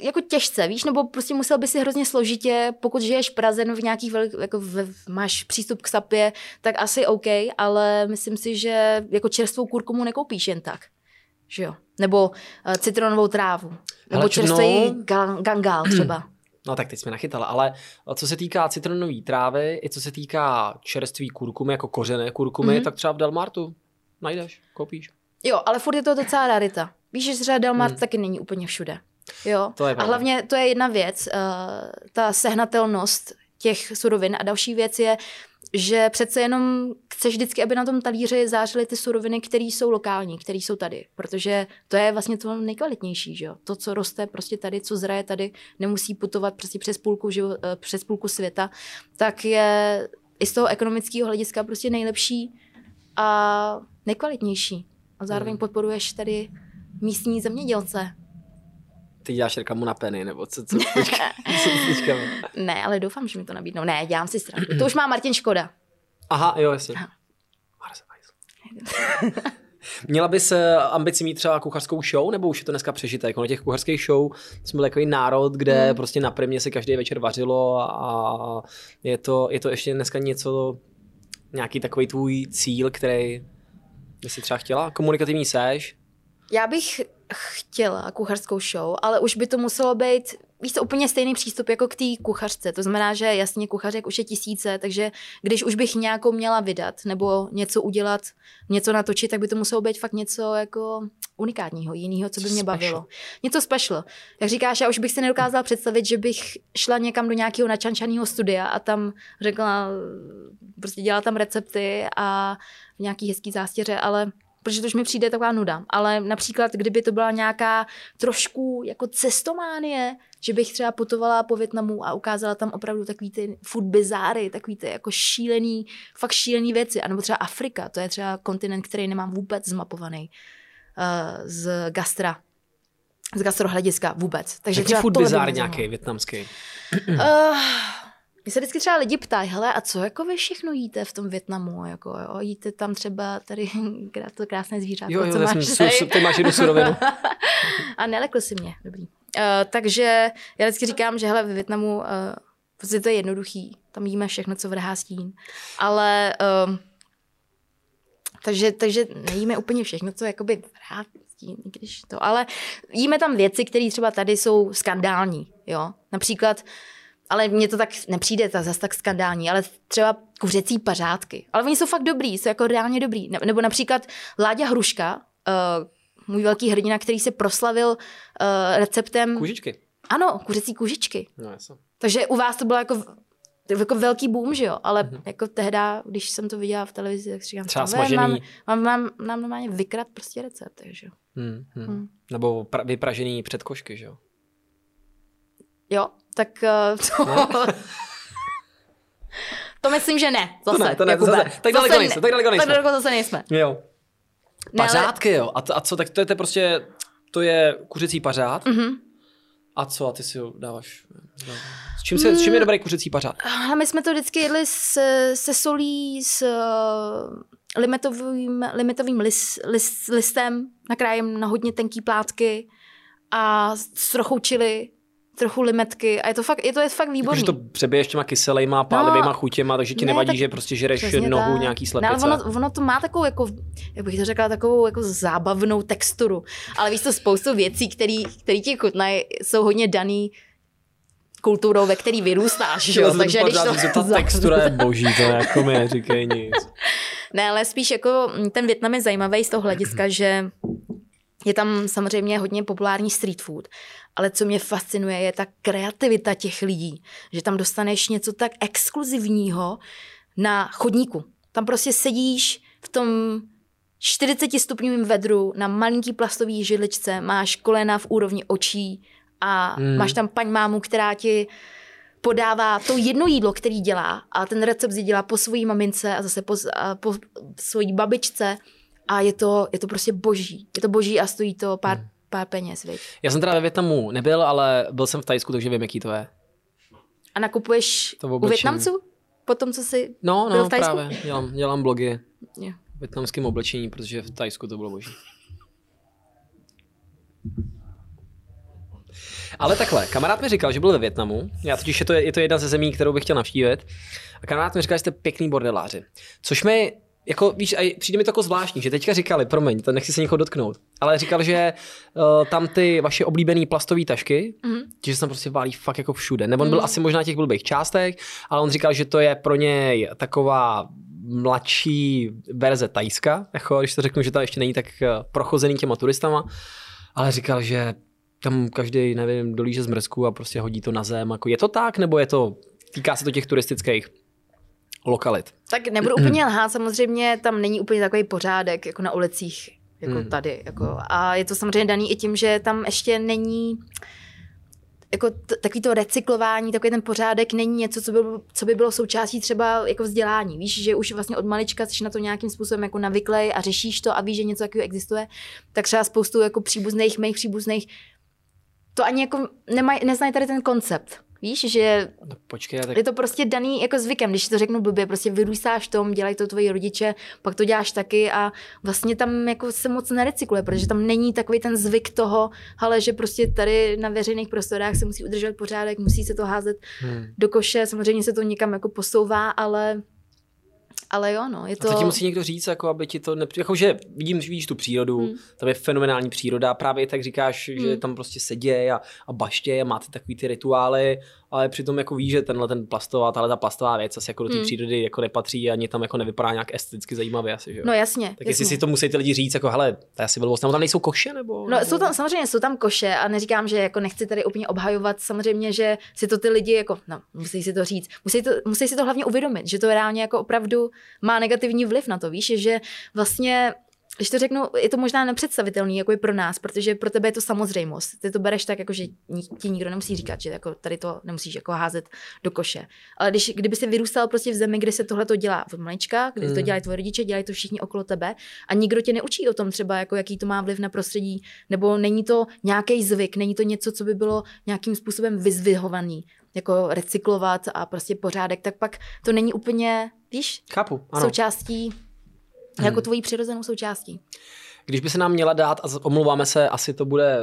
jako těžce, víš, nebo prostě musel by si hrozně složitě, pokud žiješ v Praze, no v nějakých velik, jako v, máš přístup k sapě, tak asi OK, ale myslím si, že jako čerstvou kurkumu nekoupíš jen tak. Že jo? Nebo uh, citronovou trávu. Nebo Hele, čerstvý no. ga- gangál třeba. No tak teď jsme nachytala, ale co se týká citronové trávy, i co se týká čerství kurkumy, jako kořené kurkumy, Mhm. tak třeba v Delmartu najdeš, koupíš. Jo, ale furt je to docela rarita. Víš, že třeba Delmart Hmm. taky není úplně všude. Jo. To je a hlavně to je jedna věc, uh, ta sehnatelnost těch surovin. A další věc je, že přece jenom chceš vždycky, aby na tom talíři zářily ty suroviny, které jsou lokální, které jsou tady. Protože to je vlastně to nejkvalitnější, že jo? To, co roste prostě tady, co zraje tady, nemusí putovat prostě přes půlku, živo, eh, přes půlku světa, tak je i z toho ekonomického hlediska prostě nejlepší a nejkvalitnější. A zároveň Hmm. podporuješ tady místní zemědělce. Ty děláš reklamu na peny, nebo co, co, co teďka... Ne, ale doufám, že mi to nabídnou. Ne, dělám si stranu. To už má Martin Škoda. Aha, jo, jasně. Aha. Měla bys eh, ambici mít třeba kuchařskou show, nebo už je to dneska přežité? Ono těch kuchařských show jsme byli takový národ, kde Hmm. prostě na primě se každý večer vařilo a je to, je to ještě dneska něco, nějaký takový tvůj cíl, který by si třeba chtěla? Komunikativní séž? Já bych chtěla kuchařskou show, ale už by to muselo být, víš úplně stejný přístup jako k té kuchařce. To znamená, že jasně kuchařek už je tisíce, takže když už bych nějakou měla vydat nebo něco udělat, něco natočit, tak by to muselo být fakt něco jako unikátního, jiného, co by mě Special. bavilo. Něco special. Jak říkáš, já už bych si nedokázala představit, že bych šla někam do nějakého načančaného studia a tam řekla, prostě dělala tam recepty a v nějaký hezký zástěře, ale protože to už mi přijde taková nuda. Ale například, kdyby to byla nějaká trošku jako cestománie, že bych třeba putovala po Větnamu a ukázala tam opravdu takový ty food bizáry, takový ty jako šílený, fakt šílený věci. A nebo třeba Afrika, to je třeba kontinent, který nemám vůbec zmapovaný uh, z gastra z gastrohlediska vůbec. Takže Jaký food bizár nějaký větnamský? Uh, Mě se vždycky třeba lidi ptají, hele, a co jako vy všechno jíte v tom Větnamu? Jako, jo, jíte tam třeba tady to krásné zvířátko, Jo, jo, co máš jsem, tady? ty máš jednu surovinu. a nelekl si mě, dobrý. Uh, takže já vždycky říkám, že hele, ve Větnamu uh, prostě to je jednoduchý. Tam jíme všechno, co vrhá stín. Ale um, takže, takže nejíme úplně všechno, co jakoby vrhá stín, když to, ale jíme tam věci, které třeba tady jsou skandální, jo. Například ale mně to tak nepřijde ta zase tak skandální, ale třeba kuřecí pařádky. Ale oni jsou fakt dobrý, jsou jako reálně dobrý. Ne- Nebo například Láďa Hruška, uh, můj velký hrdina, který se proslavil uh, receptem... Kůžičky. Ano, kuřecí kůžičky. No, jasně. Takže u vás to bylo jako, jako velký boom, že jo? Ale mm-hmm. jako tehda, když jsem to viděla v televizi, tak říkám, Třeba "Tvé, smažený. mám, mám, mám, mám normálně vykrat prostě recept, takže Hmm, hmm. Hmm. Nebo pra- vypražený předkošky, že jo? jo, tak uh, to... to myslím, že ne. Zase, To ne, to ne, Jakube. zase- tak daleko nejsme, ne. tak daleko nejsme. Tak daleko zase nejsme. Jo. Pařádky, jo. A, a co, tak to je, to prostě, to je kuřecí pařád. Mhm. A co, a ty si ho dáváš? S čím, se, s čím je dobrý kuřecí pařád? A my jsme to vždycky jedli se, se solí, s uh, limitovým, limitovým lis, lis, listem, nakrájem na hodně tenký plátky a s trochou čili, trochu limetky a je to fakt, je to je fakt výborný. Jakože to přebiješ těma kyselejma, pálivýma No, chutěma, takže ti ne, nevadí, tak že prostě žereš nohu tak. nějaký Ne, slepice. ale ono, ono, to má takovou, jako, jak bych to řekla, takovou jako zábavnou texturu. Ale víš to, spoustu věcí, které ti chutnají, jsou hodně daný kulturou, ve který vyrůstáš. že jo? Takže když to... to... Ta textura je boží, to jako mi neříkej nic. Ne, ale spíš jako mm, ten Větnam je zajímavý z toho hlediska, že je tam samozřejmě hodně populární street food, ale co mě fascinuje, je ta kreativita těch lidí, že tam dostaneš něco tak exkluzivního na chodníku. Tam prostě sedíš v tom 40 stupňovém vedru na malinký plastový židličce, máš kolena v úrovni očí a Hmm. máš tam paň mámu, která ti podává to jedno jídlo, který dělá a ten recept si dělá po svojí mamince a zase po, a po svojí babičce a je to, je to prostě boží. Je to boží a stojí to pár, Hmm. pár peněz, viď? Já jsem teda ve Větnamu nebyl, ale byl jsem v Tajsku, takže vím, jaký to je. A nakupuješ To u. Větnamců? Po tom, co jsi... No, Byl no, v Thajsku? právě. Dělám, dělám blogy Jo. v větnamském oblečení, protože v Tajsku to bylo boží. Ale takhle, kamarád mi říkal, že byl ve Větnamu. Já totiž je to, je to jedna ze zemí, kterou bych chtěl navštívit. A kamarád mi říkal, že jste pěkný bordeláři. Což mi, jako víš, a přijde mi to jako zvláštní, že teďka říkali, promiň, to nechci se někoho dotknout, ale říkal, že uh, tam ty vaše oblíbené plastové tašky, Mhm. že se tam prostě válí fakt jako všude. Nebo on byl Mhm. asi možná těch blbých částech, ale on říkal, že to je pro něj taková mladší verze Tajska, jako když to řeknu, že to ještě není tak eh, prochozený těma turistama, ale říkal, že tam každý, nevím, dolíže z mrzku a prostě hodí to na zem. Jako je to tak, nebo je to, týká se to těch turistických lokalit? Tak nebudu úplně lhát, samozřejmě tam není úplně takový pořádek jako na ulicích, jako Hmm. tady. Jako, a je to samozřejmě daný i tím, že tam ještě není jako t- takový to recyklování, takový ten pořádek není něco, co by, bylo- co by bylo součástí třeba jako vzdělání. Víš, že už vlastně od malička jsi na to nějakým způsobem jako navyklej a řešíš to a víš, že něco takového existuje, tak třeba spoustu jako příbuzných, mých příbuzných, to ani jako nemaj, neznají tady ten koncept. Víš, že No, počkej, tak je to prostě daný jako zvykem, když to řeknu blbě, prostě vyrůstáš v tom, dělají to tvoji rodiče, pak to děláš taky a vlastně tam jako se moc nerecykluje, protože tam není takový ten zvyk toho, ale že prostě tady na veřejných prostorách se musí udržovat pořádek, musí se to házet hmm. do koše, samozřejmě se to někam jako posouvá, ale ale jo, no, je To... A to ti musí někdo říct, jako aby ti to nepři... jako, že vidím, že vidíš tu přírodu, Hmm. tam je fenomenální příroda, právě tak říkáš, že Hmm. tam prostě se děje a, a baště a máte takový ty rituály, ale přitom jako víš, že tenhle ten plastová, tahle ta plastová věc asi jako do té Hmm. přírody jako nepatří ani tam jako nevypadá nějak esteticky zajímavě asi, že jo? No jasně, tak jasně. jestli si to musí ty lidi říct, jako hele, to je asi blbost, nebo tam nejsou koše, nebo? No, jsou tam, samozřejmě jsou tam koše a neříkám, že jako nechci tady úplně obhajovat, samozřejmě, že si to ty lidi jako, no, musí si to říct, musí, to, musí si to hlavně uvědomit, že to reálně jako opravdu má negativní vliv na to, víš, že vlastně když to řeknu, je to možná nepředstavitelný, jako je pro nás, protože pro tebe je to samozřejmost. Ty to bereš tak, jako že ti nikdo nemusí říkat, že jako tady to nemusíš jako házet do koše. Ale když, kdyby si vyrůstal prostě v zemi, kde se tohle to dělá od malička, kde to Mm. dělají tvoje rodiče, dělají to všichni okolo tebe a nikdo tě neučí o tom třeba, jako jaký to má vliv na prostředí, nebo není to nějaký zvyk, není to něco, co by bylo nějakým způsobem vyzvihovaný, jako recyklovat a prostě pořádek, tak pak to není úplně, víš, Chápu, ano. součástí, jako tvojí přirozenou součástí. Když by se nám měla dát, a omlouváme se, asi to bude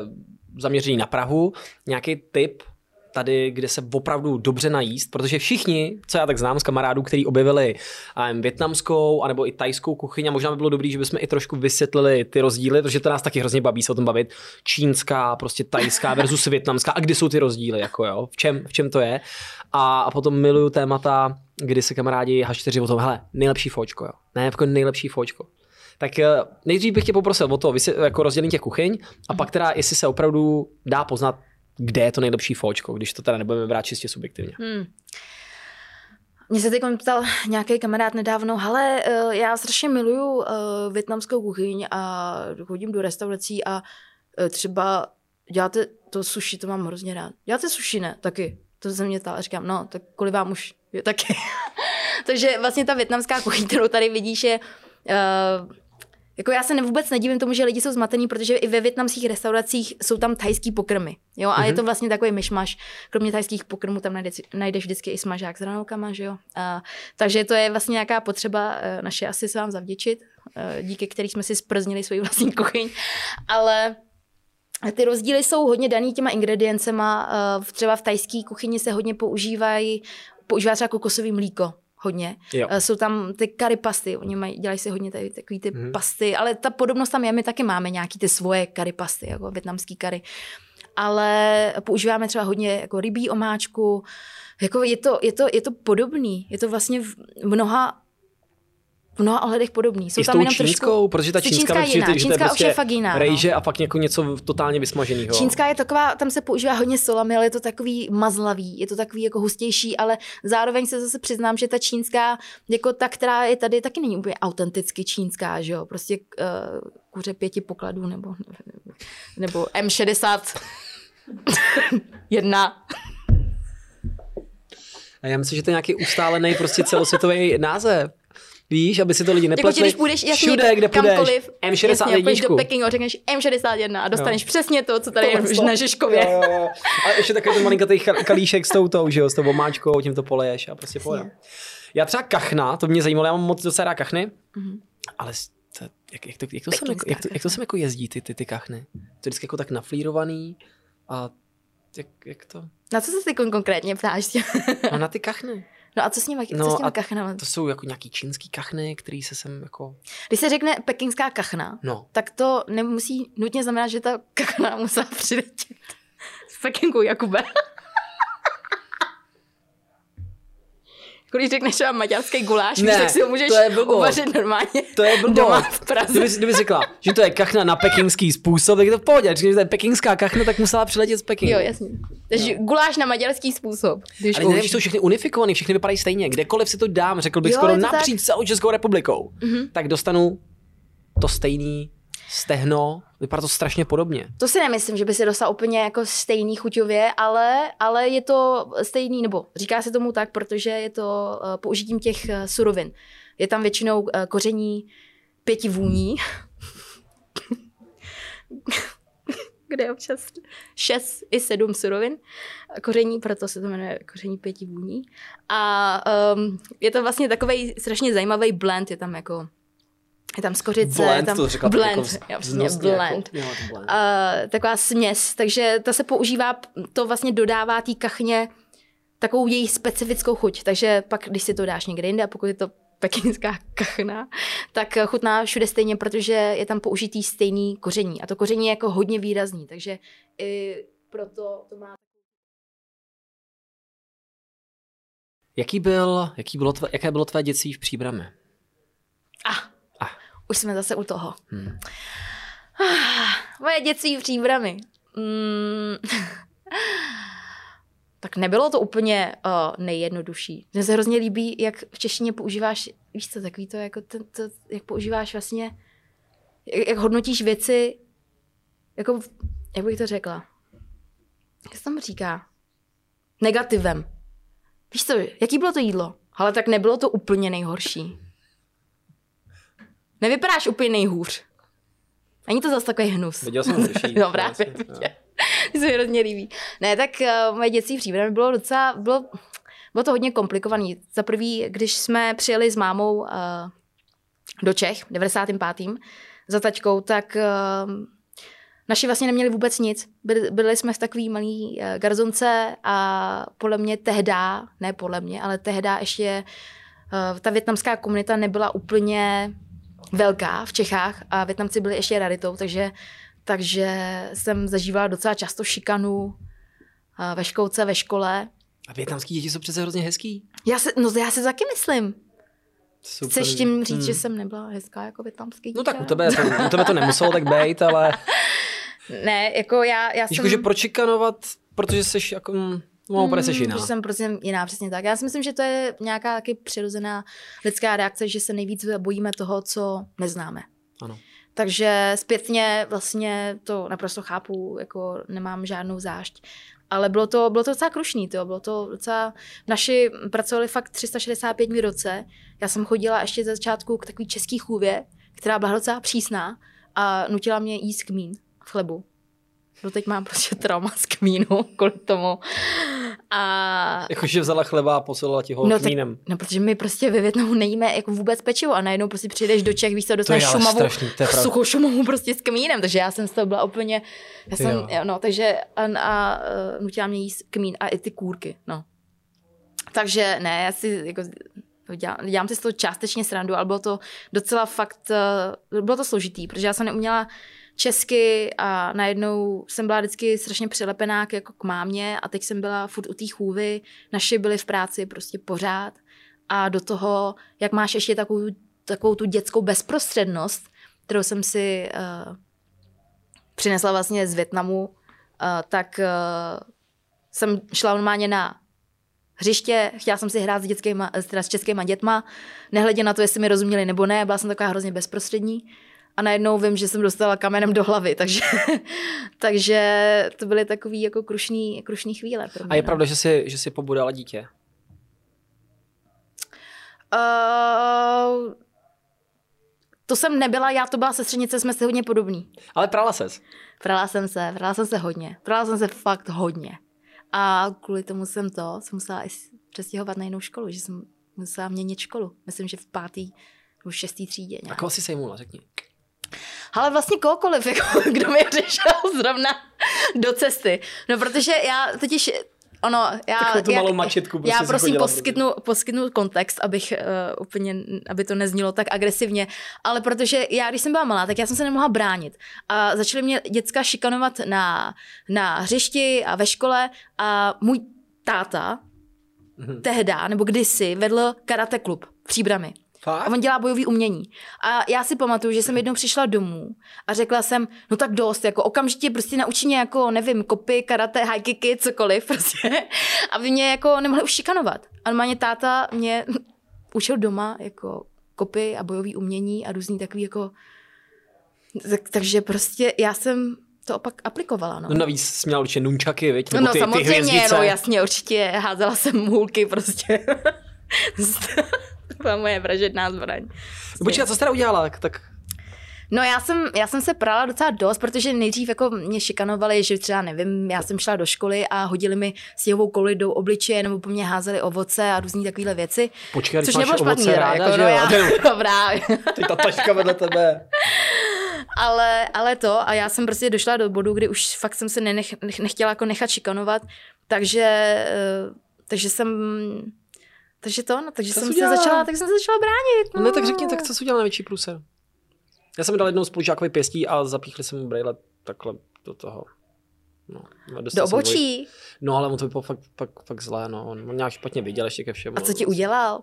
zaměřený na Prahu, nějaký tip tady, kde se opravdu dobře najíst, protože všichni, co já tak znám z kamarádů, kteří objevili um, větnamskou anebo i tajskou kuchyň, a možná by bylo dobré, že bychom i trošku vysvětlili ty rozdíly, protože to nás taky hrozně baví se o tom bavit. Čínská, prostě tajská versus větnamská a kdy jsou ty rozdíly, jako jo, v čem, v čem to je. A, a potom miluju témata, kdy se kamarádi hašteři o tom, hele, nejlepší fočko, jo. Ne, jako nejlepší fočko. Tak eh, nejdřív bych tě poprosil o to, jako rozdělení těch kuchyň a pak teda, jestli se opravdu dá poznat kde je to nejlepší fočko, když to teda nebudeme brát čistě subjektivně. Hmm. Mě se teď ptal nějaký kamarád nedávno, ale uh, já strašně miluju uh, větnamskou kuchyň a chodím do restaurací a uh, třeba děláte to sushi, to mám hrozně rád. Děláte sushi, ne? Taky. To se mě ptal a říkám, no, tak kolik vám už je taky. Takže vlastně ta větnamská kuchyň, kterou tady vidíš, je uh, jako já se vůbec nedivím tomu, že lidi jsou zmatení, protože i ve větnamských restauracích jsou tam thajský pokrmy. Jo? A mm-hmm. je mhm. to vlastně takový myšmaš. Kromě thajských pokrmů tam najdeš, najdeš vždycky i smažák s ranolkama, že jo? A, takže to je vlastně nějaká potřeba uh, naše asi se vám zavděčit, uh, díky který jsme si sprznili svoji vlastní kuchyň. Ale ty rozdíly jsou hodně daný těma ingrediencema. Uh, třeba v tajské kuchyni se hodně používají, používá třeba kokosový mlíko hodně. Jo. Eh, jsou tam ty curry pasty, oni mají, dělají si hodně tady takový ty hmm. pasty, ale ta podobnost tam je, my taky máme nějaký ty svoje curry pasty, jako větnamský curry. Ale používáme třeba hodně jako rybí omáčku, jako je to, je to, je to podobný, je to vlastně v mnoha v mnoha ohledech podobný. Jsou I tam s tou jenom čínskou, trošku... protože ta čínská, čínská jiná. Že, čínská to je prostě je fakt jiná. Rejže no. a pak jako něco totálně vysmaženého. Čínská je taková, tam se používá hodně solami, ale je to takový mazlavý, je to takový jako hustější, ale zároveň se zase přiznám, že ta čínská, jako ta, která je tady, taky není úplně autenticky čínská, že jo, prostě uh, kuře pěti pokladů nebo, nebo M60 jedna. A já myslím, že to je nějaký ustálený prostě celosvětový název. Víš, aby si to lidi nepletli. Jako, když půjdeš jasně všude, kde půjdeš, M61. Jasně, do Pekingu a řekneš M61 a dostaneš jo. přesně to, co tady je na Žižkově. Jo, jo, jo. A ještě takový ten malinkatý kalíšek s tou, tou, že jo, s tou omáčkou, tím to poleješ a prostě pojedem. Já třeba kachna, to mě zajímalo, já mám moc docela rád kachny, mm-hmm. ale to, jak, jak, to, jak, to sem, jako, jak, to, jak to sem jako jezdí ty, ty, ty kachny? To je vždycky jako tak naflírovaný a jak, jak to? Na co se ty konkrétně ptáš? no na ty kachny. No a co s nimi, no co s? To jsou jako nějaký čínský kachny, který se sem jako... Když se řekne pekingská kachna, no. tak to nemusí nutně znamenat, že ta kachna musela přiletět z Pekingu, Jakube. Když řekneš třeba maďarský guláš, ne, víš, tak si ho můžeš to je uvařit normálně to je doma v Praze. Kdyby, kdyby řekla, že to je kachna na pekingský způsob, tak je to v pohodě. Když to je pekingská kachna, tak musela přiletět z Pekingu. Jo, jasně. Takže no. guláš na maďarský způsob. Když Ale nevím, jsou všechny unifikovaný, všechny vypadají stejně. Kdekoliv si to dám, řekl bych jo, skoro napříč celou Českou republikou, mm-hmm. tak dostanu to stejný stehno, vypadá to strašně podobně. To si nemyslím, že by se dostal úplně jako stejný chuťově, ale, ale je to stejný, nebo říká se tomu tak, protože je to uh, použitím těch uh, surovin. Je tam většinou uh, koření pěti vůní, kde je občas šest i sedm surovin koření, proto se to jmenuje koření pěti vůní. A um, je to vlastně takový strašně zajímavý blend, je tam jako je tam skořice, blend, tam to řekla blend, jako jasně, blend. Jako, blend. Uh, taková směs, takže ta se používá, to vlastně dodává té kachně takovou její specifickou chuť, takže pak, když si to dáš někde jinde, a pokud je to pekinská kachna, tak chutná všude stejně, protože je tam použitý stejný koření a to koření je jako hodně výrazný, takže i proto to má Jaký byl, jaký bylo tvé, jaké bylo tvé dětství v Příbrami? Už jsme zase u toho. Hmm. moje dětství v příbrami. Mm. tak nebylo to úplně uh, nejjednodušší. Mně se hrozně líbí, jak v češtině používáš, víš co, takový to, jako to, to, jak používáš vlastně, jak, jak hodnotíš věci, jako, jak bych to řekla, jak se tam říká, negativem. Víš co, jaký bylo to jídlo? Ale tak nebylo to úplně nejhorší. Nevypadáš úplně nejhůř. Ani to zase takový hnus. Viděl jsem horší. no právě. mi se hrozně líbí. Ne, tak uh, moje dětství příběh bylo docela, bylo, bylo to hodně komplikovaný. Za prvý, když jsme přijeli s mámou uh, do Čech, 95. za taťkou, tak uh, naši vlastně neměli vůbec nic. Byli, byli jsme v takový malý uh, garzonce a podle mě tehda, ne podle mě, ale tehda ještě uh, ta větnamská komunita nebyla úplně velká v Čechách a Větnamci byli ještě raritou, takže, takže jsem zažívala docela často šikanu uh, ve školce, ve škole. A větnamský děti jsou přece hrozně hezký. Já se, no já se taky myslím. Super. Chceš tím říct, hmm. že jsem nebyla hezká jako větnamský dítě? No tak u tebe, to, u tebe to nemuselo tak být, ale... Ne, jako já, já Víš, jsem... jako, že pročikanovat, protože jsi jako... No, jsi jiná. Že jsem prostě jiná, přesně tak. Já si myslím, že to je nějaká taky přirozená lidská reakce, že se nejvíc bojíme toho, co neznáme. Ano. Takže zpětně vlastně to naprosto chápu, jako nemám žádnou zášť. Ale bylo to, bylo to docela krušný, to bylo to docela, naši pracovali fakt 365 dní v roce. Já jsem chodila ještě ze začátku k takový český chůvě, která byla docela přísná a nutila mě jíst kmín v chlebu. Doteď mám prostě trauma z kmínu kvůli tomu. A Jakože vzala chleba a posilila ti ho No, no, tak- kmínem. No, protože my prostě ve Větnamu nejíme jako vůbec pečivo a najednou prostě přijdeš do Čech, víš co, dostaneš šumavu, strašný, suchou šumavu prostě s kmínem, takže já jsem z toho byla úplně, já jsem, Jo. jo. no, takže a, a uh, nutila mě jíst kmín a i ty kůrky, no. Takže ne, já si jako dělám, dělám si z toho částečně srandu, ale bylo to docela fakt, uh, bylo to složitý, protože já jsem neuměla česky a najednou jsem byla vždycky strašně přilepená k, jako k mámě a teď jsem byla furt u té chůvy, naši byli v práci prostě pořád a do toho, jak máš ještě takovou, takovou tu dětskou bezprostřednost, kterou jsem si uh, přinesla vlastně z Větnamu, uh, tak uh, jsem šla normálně na hřiště, chtěla jsem si hrát s, dětskýma, s českýma dětma, nehledě na to, jestli mi rozuměli nebo ne, byla jsem taková hrozně bezprostřední a najednou vím, že jsem dostala kamenem do hlavy, takže, takže to byly takový jako krušný, krušný chvíle. Pro mě, A je no. pravda, že jsi, že jsi pobudala dítě. Uh, to jsem nebyla, já to byla sestřenice, jsme si hodně podobní. Ale prala ses. Prala jsem se, prala jsem se hodně. Prala jsem se fakt hodně. A kvůli tomu jsem to, jsem musela i přestěhovat na jinou školu, že jsem musela měnit školu. Myslím, že v pátý nebo šestý třídě. A Nějak. koho jsi sejmula, řekni. Ale vlastně kohokoliv, jako, kdo mi přišel zrovna do cesty. No protože já totiž, ono, já, Takovou tu jak- malou mačetku prostě já prosím poskytnu, poskytnu kontext, abych uh, úplně, aby to neznělo tak agresivně, ale protože já, když jsem byla malá, tak já jsem se nemohla bránit. A začaly mě děcka šikanovat na, na hřišti a ve škole a můj táta Mhm. tehda, nebo kdysi, vedl karate klub v Příbrami. Fakt? A on dělá bojový umění. A já si pamatuju, že jsem jednou přišla domů a řekla jsem, no tak dost, jako okamžitě prostě naučí mě jako, nevím, kopy, karate, high kicky, cokoliv prostě. Aby mě jako nemohli už šikanovat. A normálně táta mě učil doma jako kopy a bojový umění a různý takový jako... Tak, takže prostě já jsem to opak aplikovala, no. No navíc jsi měla určitě nunčaky, viď? Nebo No ty, ty samozřejmě, hvězdice. no jasně, určitě házela jsem hůlky prostě. to byla moje vražedná zbraň. No, počkej, co jsi teda udělala? Tak- Tak No já jsem, já jsem se prala docela dost, protože nejdřív jako mě šikanovali, že třeba nevím, já jsem šla do školy a hodili mi sněhovou kouli do obličeje nebo po mně házeli ovoce a různý takovéhle věci. počkej, Což nebylo špatný, ráda, jako, že no jo? já, dobrá, Ty ta taška vedle tebe. ale, ale to a já jsem prostě došla do bodu, kdy už fakt jsem se nenech, nech, nechtěla jako nechat šikanovat, takže, eh, takže jsem takže to, no, takže Co jsem se začala, tak jsem se začala bránit. No ne, tak řekni, tak co jsi udělal největší průser? Já jsem dal jednou spolužákovi pěstí a zapíchli jsem mu brejle takhle do toho. No, Do jsem dvoj- obočí. No ale on to vypadalo fakt, fakt, fakt zlé, no. On on nějak špatně viděl ještě ke všemu. A co ti udělal?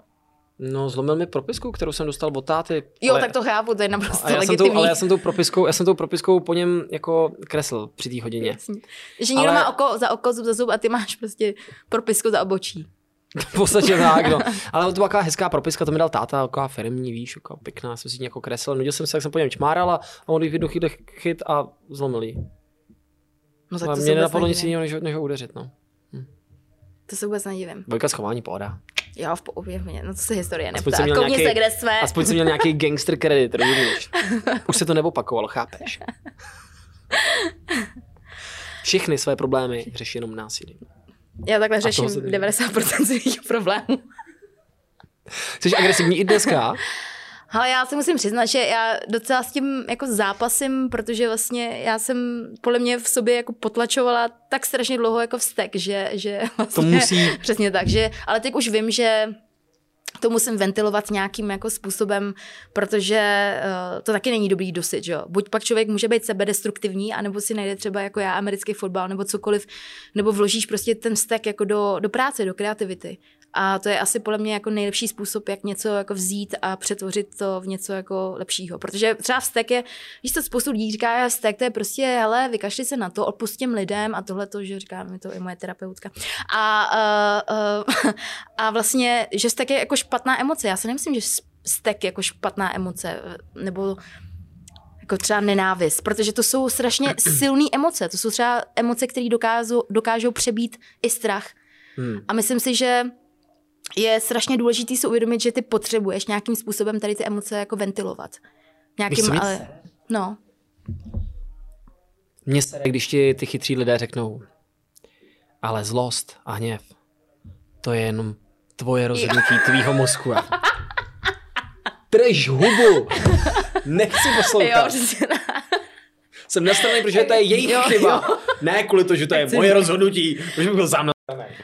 No, zlomil mi propisku, kterou jsem dostal od táty. Jo, ale, tak to chápu, to je naprosto a já jsem, tou, legitimní. ale já jsem tou propiskou, já jsem tou propiskou po něm jako kreslil při té hodině. Jasně. Že někdo Ale- má oko za oko, zub za zub a ty máš prostě propisku za obočí. V podstatě tak, no. Ale to byla taková hezká propiska, to mi dal táta, taková firmní, víš, jako pěkná, jsem si ji jako kreslil. Nudil jsem se, jak jsem po něm čmáral a on ji v jednu chvíli chyt a zlomil ji. No tak to mě nenapadlo nic jiného, než, než ho udeřit, no. To se vůbec nedivím. Dvojka schování, pohoda. Jo, v pohodě, no to se historie neptá. Koukni nějaký- se, kde jsme. Aspoň jsem měl nějaký gangster kredit, rozumíš? Už se to neopakovalo, chápeš? všechny své problémy řeší jenom násilím. Já takhle řeším toho se držím. 90% svých problémů. Jsi agresivní i dneska? Ale já se musím přiznat, že já docela s tím jako zápasím, protože vlastně já jsem podle mě v sobě jako potlačovala tak strašně dlouho jako vztek, že, že vlastně, To musí, Přesně tak, že, ale teď už vím, že to musím ventilovat nějakým jako způsobem, protože uh, to taky není dobrý dosit, jo. Buď pak člověk může být sebedestruktivní, anebo si najde třeba jako já americký fotbal, nebo cokoliv, nebo vložíš prostě ten vztek jako do, do práce, do kreativity. A to je asi podle mě jako nejlepší způsob, jak něco jako vzít a přetvořit to v něco jako lepšího. Protože třeba vztek je, víš co, spoustu lidí říká, že vztek to je prostě, hele, vykašli se na to, odpustím lidem a tohle to, že říká mi to i moje terapeutka. A, uh, uh, a vlastně, že vztek je jako špatná emoce. Já si nemyslím, že vztek je jako špatná emoce, nebo jako třeba nenávist, protože to jsou strašně silné emoce. To jsou třeba emoce, které dokážou, dokážou přebít i strach. hmm. A myslím si, že je strašně důležité si uvědomit, že ty potřebuješ nějakým způsobem tady ty emoce jako ventilovat. Víš, Nějakým, mi ale... sere? No, Mně se, když ti ty chytří lidé řeknou, ale zlost a hněv, to je jenom tvoje rozhodnutí tvýho mozku. Drž hubu! Nechci poslouchat. přesně. Jsem nastavený, protože to je jejich Jo, chyba. jo. Ne kvůli to, že to je Chci- moje rozhodnutí. Už bych byl sám.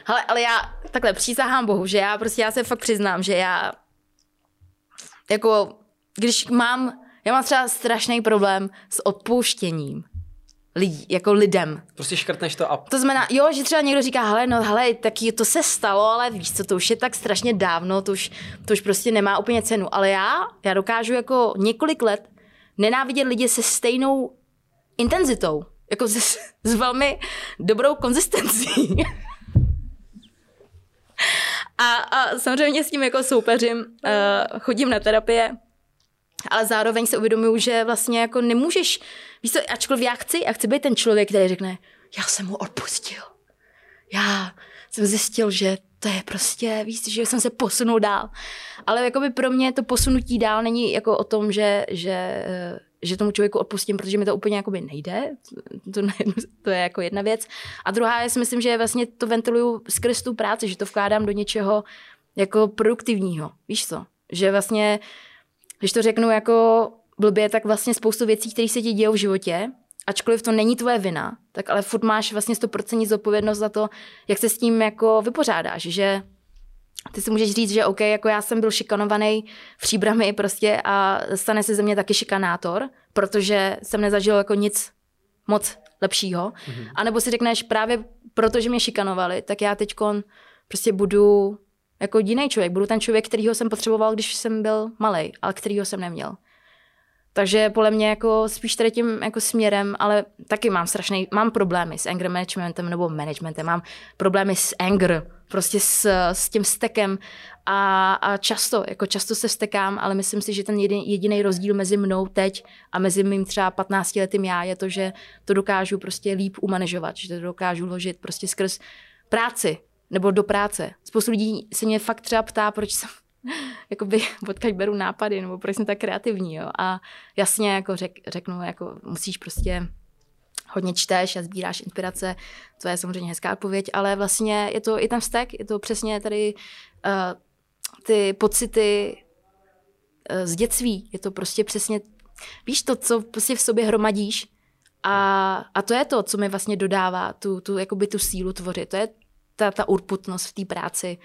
Hele, ale já takhle přísahám Bohu, že já prostě já se fakt přiznám, že já jako, když mám, já mám třeba strašný problém s odpouštěním lidí, jako lidem. Prostě škrtneš to a To znamená, jo, že třeba někdo říká, hele, no hele, tak to se stalo, ale víš co, to už je tak strašně dávno, to už, to už prostě nemá úplně cenu. Ale já, já dokážu jako několik let nenávidět lidi se stejnou intenzitou, jako s, s velmi dobrou konzistencí. a, a samozřejmě s tím jako soupeřím, uh, chodím na terapie, ale zároveň se uvědomuju, že vlastně jako nemůžeš, víš co, ačkoliv já chci, já chci být ten člověk, který řekne, já jsem mu odpustil. Já jsem zjistil, že to je prostě, víš, že jsem se posunul dál. Ale jakoby pro mě to posunutí dál není jako o tom, že, že, eh, že tomu člověku odpustím, protože mi to úplně jakoby nejde. To, to je jako jedna věc. A druhá, já si myslím, že vlastně to ventiluju skrz tu práci, že to vkládám do něčeho jako produktivního. Víš co? Že vlastně když to řeknu jako blbě, tak vlastně spoustu věcí, které se ti dějou v životě, ačkoliv to není tvoje vina, tak ale furt máš vlastně 100% zodpovědnost za to, jak se s tím jako vypořádáš, že ty si můžeš říct, že OK, jako já jsem byl šikanovaný v příbrami prostě a stane se ze mě taky šikanátor, protože jsem nezažil jako nic moc lepšího. Mm-hmm. A nebo si řekneš, právě protože mě šikanovali, tak já teď prostě budu jako jiný člověk. Budu ten člověk, kterýho jsem potřeboval, když jsem byl malý, ale kterýho jsem neměl. Takže podle mě jako spíš tady tím jako směrem, ale taky mám strašný, mám problémy s anger managementem nebo managementem, mám problémy s anger, prostě s, s tím stekem a, a často, jako často se stekám, ale myslím si, že ten jediný, rozdíl mezi mnou teď a mezi mým třeba 15 letým já je to, že to dokážu prostě líp umanežovat, že to dokážu ložit prostě skrz práci nebo do práce. Spoustu lidí se mě fakt třeba ptá, proč jsem jakoby odkaď beru nápady, nebo proč jsem tak kreativní, jo. A jasně jako řek, řeknu, jako musíš prostě hodně čteš a sbíráš inspirace, to je samozřejmě hezká odpověď, ale vlastně je to i ten vztek, je to přesně tady uh, ty pocity uh, z dětství, je to prostě přesně, víš to, co prostě v sobě hromadíš a, a to je to, co mi vlastně dodává tu, tu, jakoby tu sílu tvořit, to je ta, ta urputnost v té práci,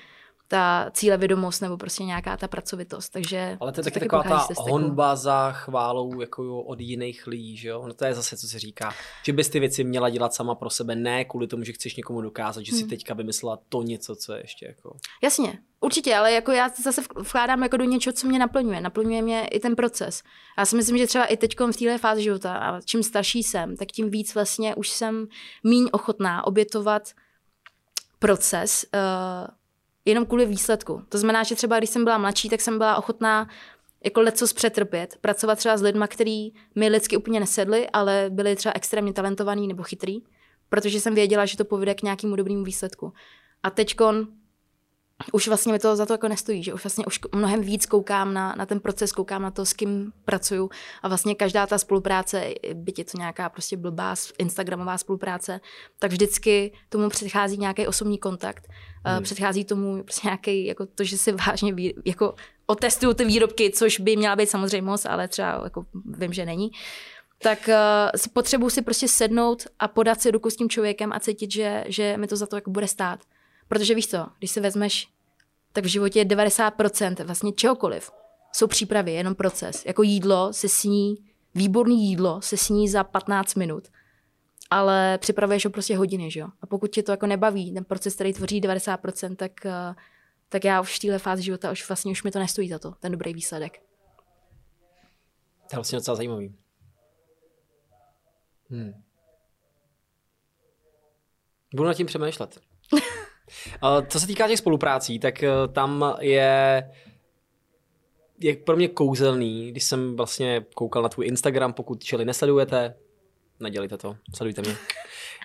ta cílevědomost nebo prostě nějaká ta pracovitost. Takže Ale to je co taky taková ta honba za chválou jako jo, od jiných lidí, že jo? No to je zase, co se říká. Že bys ty věci měla dělat sama pro sebe, ne kvůli tomu, že chceš někomu dokázat, že si Hmm. teďka vymyslela to něco, co je ještě jako... Jasně, určitě, ale jako já zase vkládám jako do něčeho, co mě naplňuje. Naplňuje mě i ten proces. Já si myslím, že třeba i teď v téhle fázi života, a čím starší jsem, tak tím víc vlastně už jsem míň ochotná obětovat proces uh, jenom kvůli výsledku. To znamená, že třeba když jsem byla mladší, tak jsem byla ochotná jako lecos přetrpět, pracovat třeba s lidmi, který mi lidsky úplně nesedli, ale byli třeba extrémně talentovaní nebo chytrý, protože jsem věděla, že to povede k nějakému dobrému výsledku. A teďkon už vlastně mi to za to jako nestojí, že už vlastně už mnohem víc koukám na, na ten proces, koukám na to, s kým pracuju a vlastně každá ta spolupráce, byť je to nějaká prostě blbá Instagramová spolupráce, tak vždycky tomu předchází nějaký osobní kontakt, hmm. předchází tomu prostě nějaký, jako to, že si vážně vý, jako otestuju ty výrobky, což by měla být samozřejmost, ale třeba jako vím, že není tak uh, potřebuji si prostě sednout a podat si ruku s tím člověkem a cítit, že, že mi to za to jako bude stát. Protože víš co, když si vezmeš, tak v životě je 90% vlastně čehokoliv. Jsou přípravy, jenom proces. Jako jídlo se sní, výborný jídlo se sní za 15 minut, ale připravuješ ho prostě hodiny, že jo? A pokud tě to jako nebaví, ten proces, který tvoří 90%, tak, uh, tak já už v téhle fázi života už vlastně už mi to nestojí za to, ten dobrý výsledek. To je vlastně docela zajímavý. Hmm. Budu nad tím přemýšlet. Co se týká těch spoluprácí, tak eh, tam je je pro mě kouzelný, když jsem vlastně koukal na tvůj Instagram, pokud čeli nesledujete, nedělejte to, sledujte mě.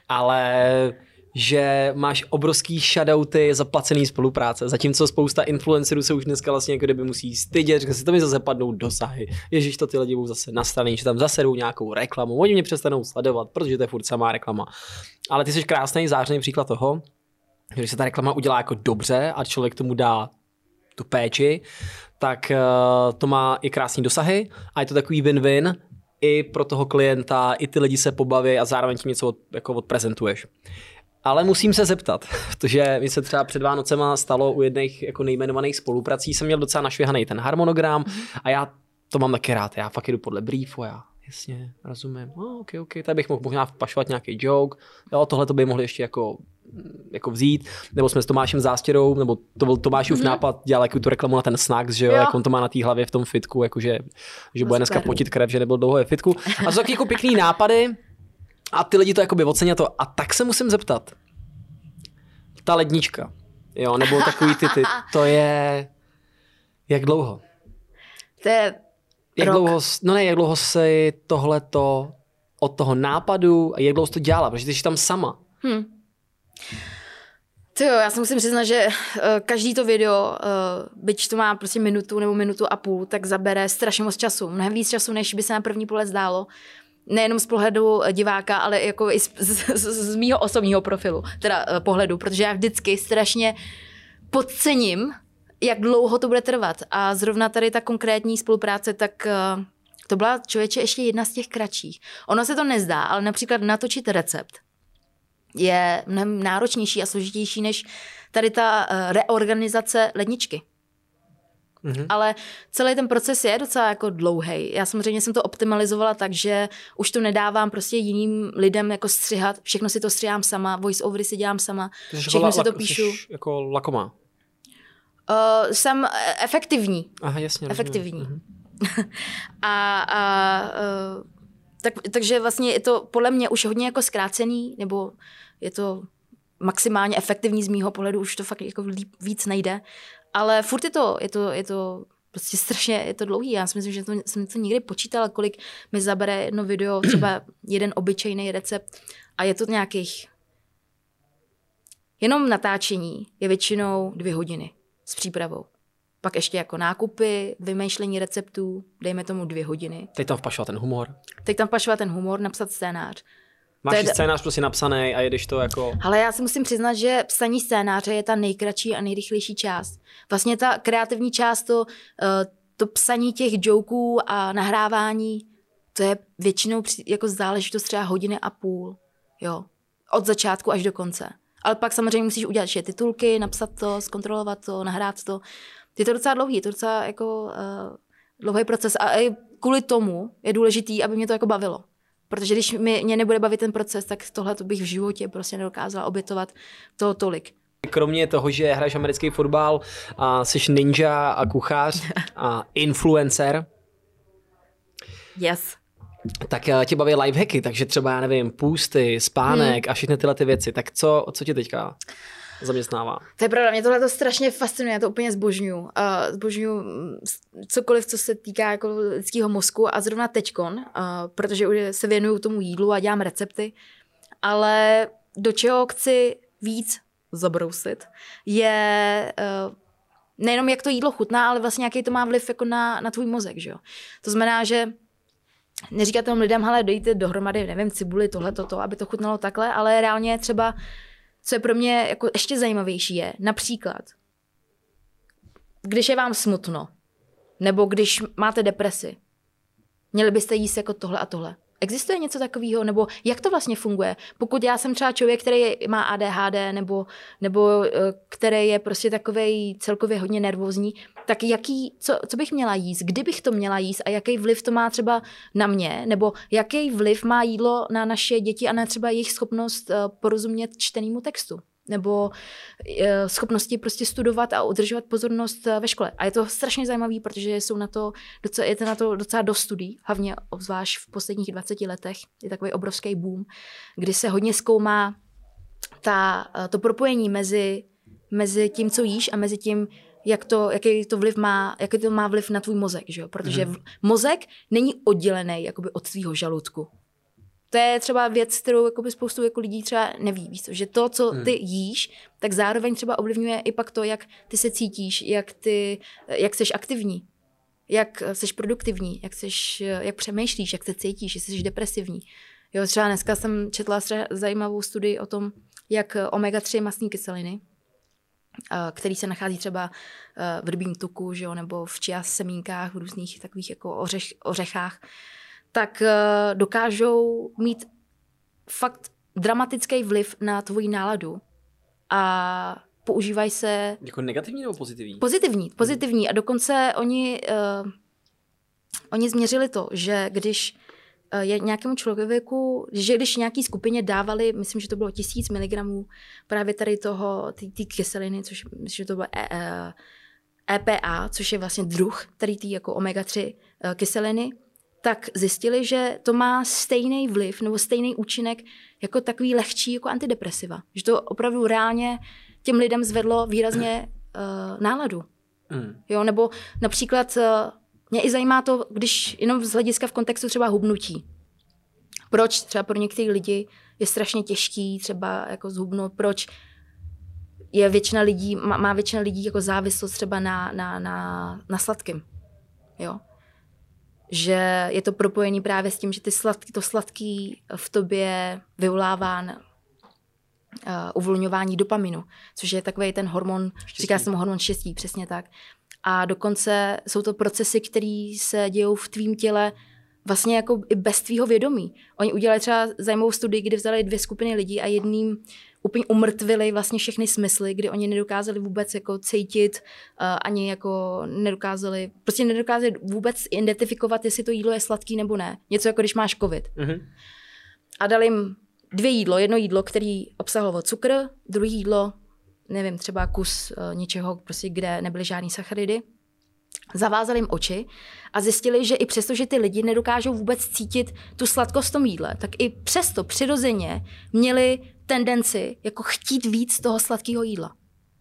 Ale že máš obrovský shoutouty zaplacený spolupráce, zatímco spousta influencerů se už dneska vlastně jako kdyby musí stydět, že si to mi zase padnou dosahy. Ježíš, to ty lidi budou zase nastavený, že tam zase jdou nějakou reklamu, oni mě přestanou sledovat, protože to je furt samá reklama. Ale ty jsi krásný zářný příklad toho, když se ta reklama udělá jako dobře a člověk tomu dá tu péči, tak uh, to má i krásný dosahy a je to takový win-win i pro toho klienta, i ty lidi se pobaví a zároveň ti něco od, jako odprezentuješ. Ale musím se zeptat, protože mi se třeba před Vánocema stalo u jedných jako nejmenovaných spoluprací, jsem měl docela našvěhaný ten harmonogram a já to mám taky rád, já fakt jdu podle briefu, já jasně, rozumím, oh, ok, ok, tady bych mohl možná vpašovat nějaký joke, jo, tohle to by mohli ještě jako jako vzít, nebo jsme s Tomášem Zástěrou, nebo to byl Tomášův mm-hmm. nápad, dělal jako tu reklamu na ten snacks, že jo, jo. jak on to má na té hlavě v tom fitku, jakože, že bude dneska potit krev, že nebyl dlouho ve fitku. A jsou taky jako pěkný nápady, a ty lidi to jakoby ocení to. A tak se musím zeptat. Ta lednička, jo, nebo takový ty, ty to je... Jak dlouho? To je jak rok. dlouho, no ne, jak dlouho se tohleto od toho nápadu a jak dlouho jsi to dělala, protože ty jsi tam sama. Hmm. To jo, já si musím přiznat, že uh, každý to video, uh, byť to má prostě minutu nebo minutu a půl, tak zabere strašně moc času. Mnohem víc času, než by se na první pohled zdálo nejenom z pohledu diváka, ale jako i z, z, z, z mýho osobního profilu, teda uh, pohledu, protože já vždycky strašně podcením, jak dlouho to bude trvat. A zrovna tady ta konkrétní spolupráce, tak uh, to byla člověče ještě jedna z těch kratších. Ono se to nezdá, ale například natočit recept je mnohem náročnější a složitější než tady ta uh, reorganizace ledničky. Mm-hmm. Ale celý ten proces je docela jako dlouhý. Já samozřejmě jsem to optimalizovala tak, že už to nedávám prostě jiným lidem jako střihat. Všechno si to střihám sama, voice overy si dělám sama. Všechno jako si to píšu. jako lakomá. Uh, jsem efektivní. Aha, jasně. Efektivní. Mm-hmm. a, a uh, tak, takže vlastně je to podle mě už hodně jako zkrácený, nebo je to maximálně efektivní z mýho pohledu, už to fakt jako víc nejde. Ale furt je to, je to, je to prostě strašně, je to dlouhý. Já si myslím, že to, jsem to nikdy počítala, kolik mi zabere jedno video, třeba jeden obyčejný recept a je to nějakých jenom natáčení je většinou dvě hodiny s přípravou. Pak ještě jako nákupy, vymýšlení receptů, dejme tomu dvě hodiny. Teď tam vpašovat ten humor. Teď tam vpašovat ten humor, napsat scénář. Máš je... scénář prostě napsaný a jedeš to jako... Ale já si musím přiznat, že psaní scénáře je ta nejkratší a nejrychlejší část. Vlastně ta kreativní část, to, eh, to psaní těch joků a nahrávání, to je většinou jako záležitost třeba hodiny a půl. Jo. Od začátku až do konce. Ale pak samozřejmě musíš udělat ještě titulky, napsat to, zkontrolovat to, nahrát to. Je to docela dlouhý, je to docela jako uh, dlouhý proces a i kvůli tomu je důležitý, aby mě to jako bavilo. Protože když mě, mě nebude bavit ten proces, tak tohle to bych v životě prostě nedokázala obětovat to tolik. Kromě toho, že hraješ americký fotbal a jsi ninja a kuchař a influencer, Yes. Tak eh, tě baví lifehacky, takže třeba, já nevím, půsty, spánek hmm. a všechny tyhle ty věci. Tak co, co tě teďka zaměstnává. To je pravda, mě tohle to strašně fascinuje, já to úplně zbožňuju. Uh, zbožňuju cokoliv, co se týká jako lidského mozku a zrovna teďkon, uh, protože už se věnuju tomu jídlu a dělám recepty, ale do čeho chci víc zabrousit, je uh, nejenom jak to jídlo chutná, ale vlastně jaký to má vliv jako na, na tvůj mozek, že jo. To znamená, že neříkat tomu lidem, hele, dejte dohromady, nevím, cibuli, tohle, toto, aby to chutnalo takhle, ale reálně třeba, co je pro mě jako ještě zajímavější je, například, když je vám smutno, nebo když máte depresi, měli byste jíst jako tohle a tohle. Existuje něco takového, nebo jak to vlastně funguje? Pokud já jsem třeba člověk, který má ADHD, nebo, nebo eh, který je prostě takový celkově hodně nervózní, tak jaký, co, co bych měla jíst, kdybych to měla jíst a jaký vliv to má třeba na mě, nebo jaký vliv má jídlo na naše děti a na třeba jejich schopnost eh, porozumět čtenému textu? Nebo eh, schopnosti prostě studovat a udržovat pozornost eh, ve škole. A je to strašně zajímavé, protože jsou na to docela, je to na to docela dost studií, hlavně obzvlášť v posledních 20 letech. Je takový obrovský boom, kdy se hodně zkoumá ta, eh, to propojení mezi, mezi tím, co jíš a mezi tím, jak to, jaký to vliv má, jaký to má vliv na tvůj mozek, že jo? Protože mm. mozek není oddělený jakoby od tvýho žaludku to je třeba věc, kterou jakoby spoustu jako lidí třeba neví. Víš, že to, co hmm. ty jíš, tak zároveň třeba ovlivňuje i pak to, jak ty se cítíš, jak ty, jak jsi aktivní, jak jsi produktivní, jak, seš, jak přemýšlíš, jak se cítíš, jestli jsi depresivní. Jo, třeba dneska jsem četla zajímavou studii o tom, jak omega-3 masní kyseliny, který se nachází třeba v rybím tuku, že jo, nebo v čia semínkách, v různých takových jako ořech, ořechách, tak uh, dokážou mít fakt dramatický vliv na tvoji náladu. A používají se... Jako negativní nebo pozitivní? Pozitivní, pozitivní. A dokonce oni, uh, oni změřili to, že když uh, je nějakému člověku, že když nějaký skupině dávali, myslím, že to bylo tisíc miligramů právě tady toho, ty kyseliny, což myslím, že to bylo e, e, EPA, což je vlastně druh tady ty jako omega-3 uh, kyseliny, tak zjistili, že to má stejný vliv nebo stejný účinek jako takový lehčí jako antidepresiva. Že to opravdu reálně těm lidem zvedlo výrazně uh, náladu. Mm. Jo, nebo například uh, mě i zajímá to, když jenom z hlediska v kontextu třeba hubnutí. Proč třeba pro některé lidi je strašně těžký třeba jako zhubnout, proč je většina lidí, má, má většina lidí jako závislost třeba na, na, na, na sladkém. Jo že je to propojení právě s tím, že ty sladký, to sladký v tobě vyvolává uh, uvolňování dopaminu, což je takový ten hormon, štěstí. říká se mu hormon štěstí, přesně tak. A dokonce jsou to procesy, které se dějou v tvým těle vlastně jako i bez tvýho vědomí. Oni udělali třeba zajímavou studii, kdy vzali dvě skupiny lidí a jedním úplně umrtvili vlastně všechny smysly, kdy oni nedokázali vůbec jako cítit, uh, ani jako nedokázali, prostě nedokázali vůbec identifikovat, jestli to jídlo je sladký nebo ne. Něco jako když máš covid. Mm-hmm. A dali jim dvě jídlo. Jedno jídlo, který obsahovalo cukr, druhé jídlo, nevím, třeba kus uh, něčeho, prostě, kde nebyly žádný sacharidy. Zavázali jim oči a zjistili, že i přesto, že ty lidi nedokážou vůbec cítit tu sladkost v tom jídle, tak i přesto přirozeně měli tendenci jako chtít víc toho sladkého jídla.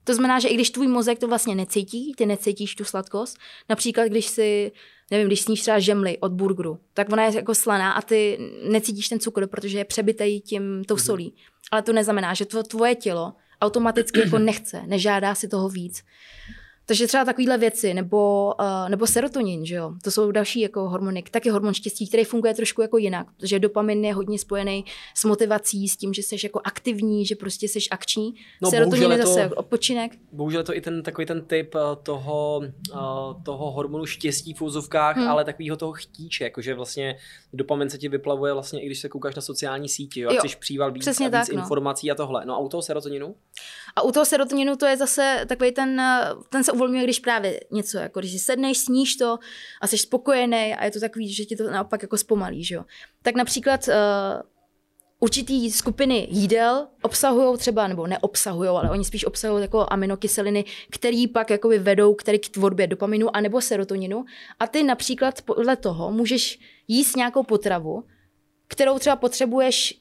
To znamená, že i když tvůj mozek to vlastně necítí, ty necítíš tu sladkost, například když si, nevím, když sníš třeba žemli od burgeru, tak ona je jako slaná a ty necítíš ten cukr, protože je přebitej tím tou mhm. solí. Ale to neznamená, že to tvoje tělo automaticky jako nechce, nežádá si toho víc. Takže třeba takovéhle věci, nebo, uh, nebo serotonin, že jo? To jsou další jako hormony, taky hormon štěstí, který funguje trošku jako jinak, protože dopamin je hodně spojený s motivací, s tím, že jsi jako aktivní, že prostě jsi akční. No, serotonin je zase to, odpočinek. Bohužel je to i ten takový ten typ eh, toho, uh, toho hormonu štěstí v úzovkách, hmm. ale takového toho chtíče, jakože vlastně dopamin se ti vyplavuje vlastně i když se koukáš na sociální síti, jo, a chceš příval víc, a víc tak, no. informací a tohle. No a u toho serotoninu? A u toho serotoninu to je zase takový ten, ten se uvolňuje, když právě něco, jako když si sedneš, sníš to a jsi spokojený a je to takový, že ti to naopak jako zpomalí, že jo. Tak například uh, určitý skupiny jídel obsahují třeba, nebo neobsahují, ale oni spíš obsahují jako aminokyseliny, které pak jakoby vedou který k tvorbě dopaminu anebo serotoninu. A ty například podle toho můžeš jíst nějakou potravu, kterou třeba potřebuješ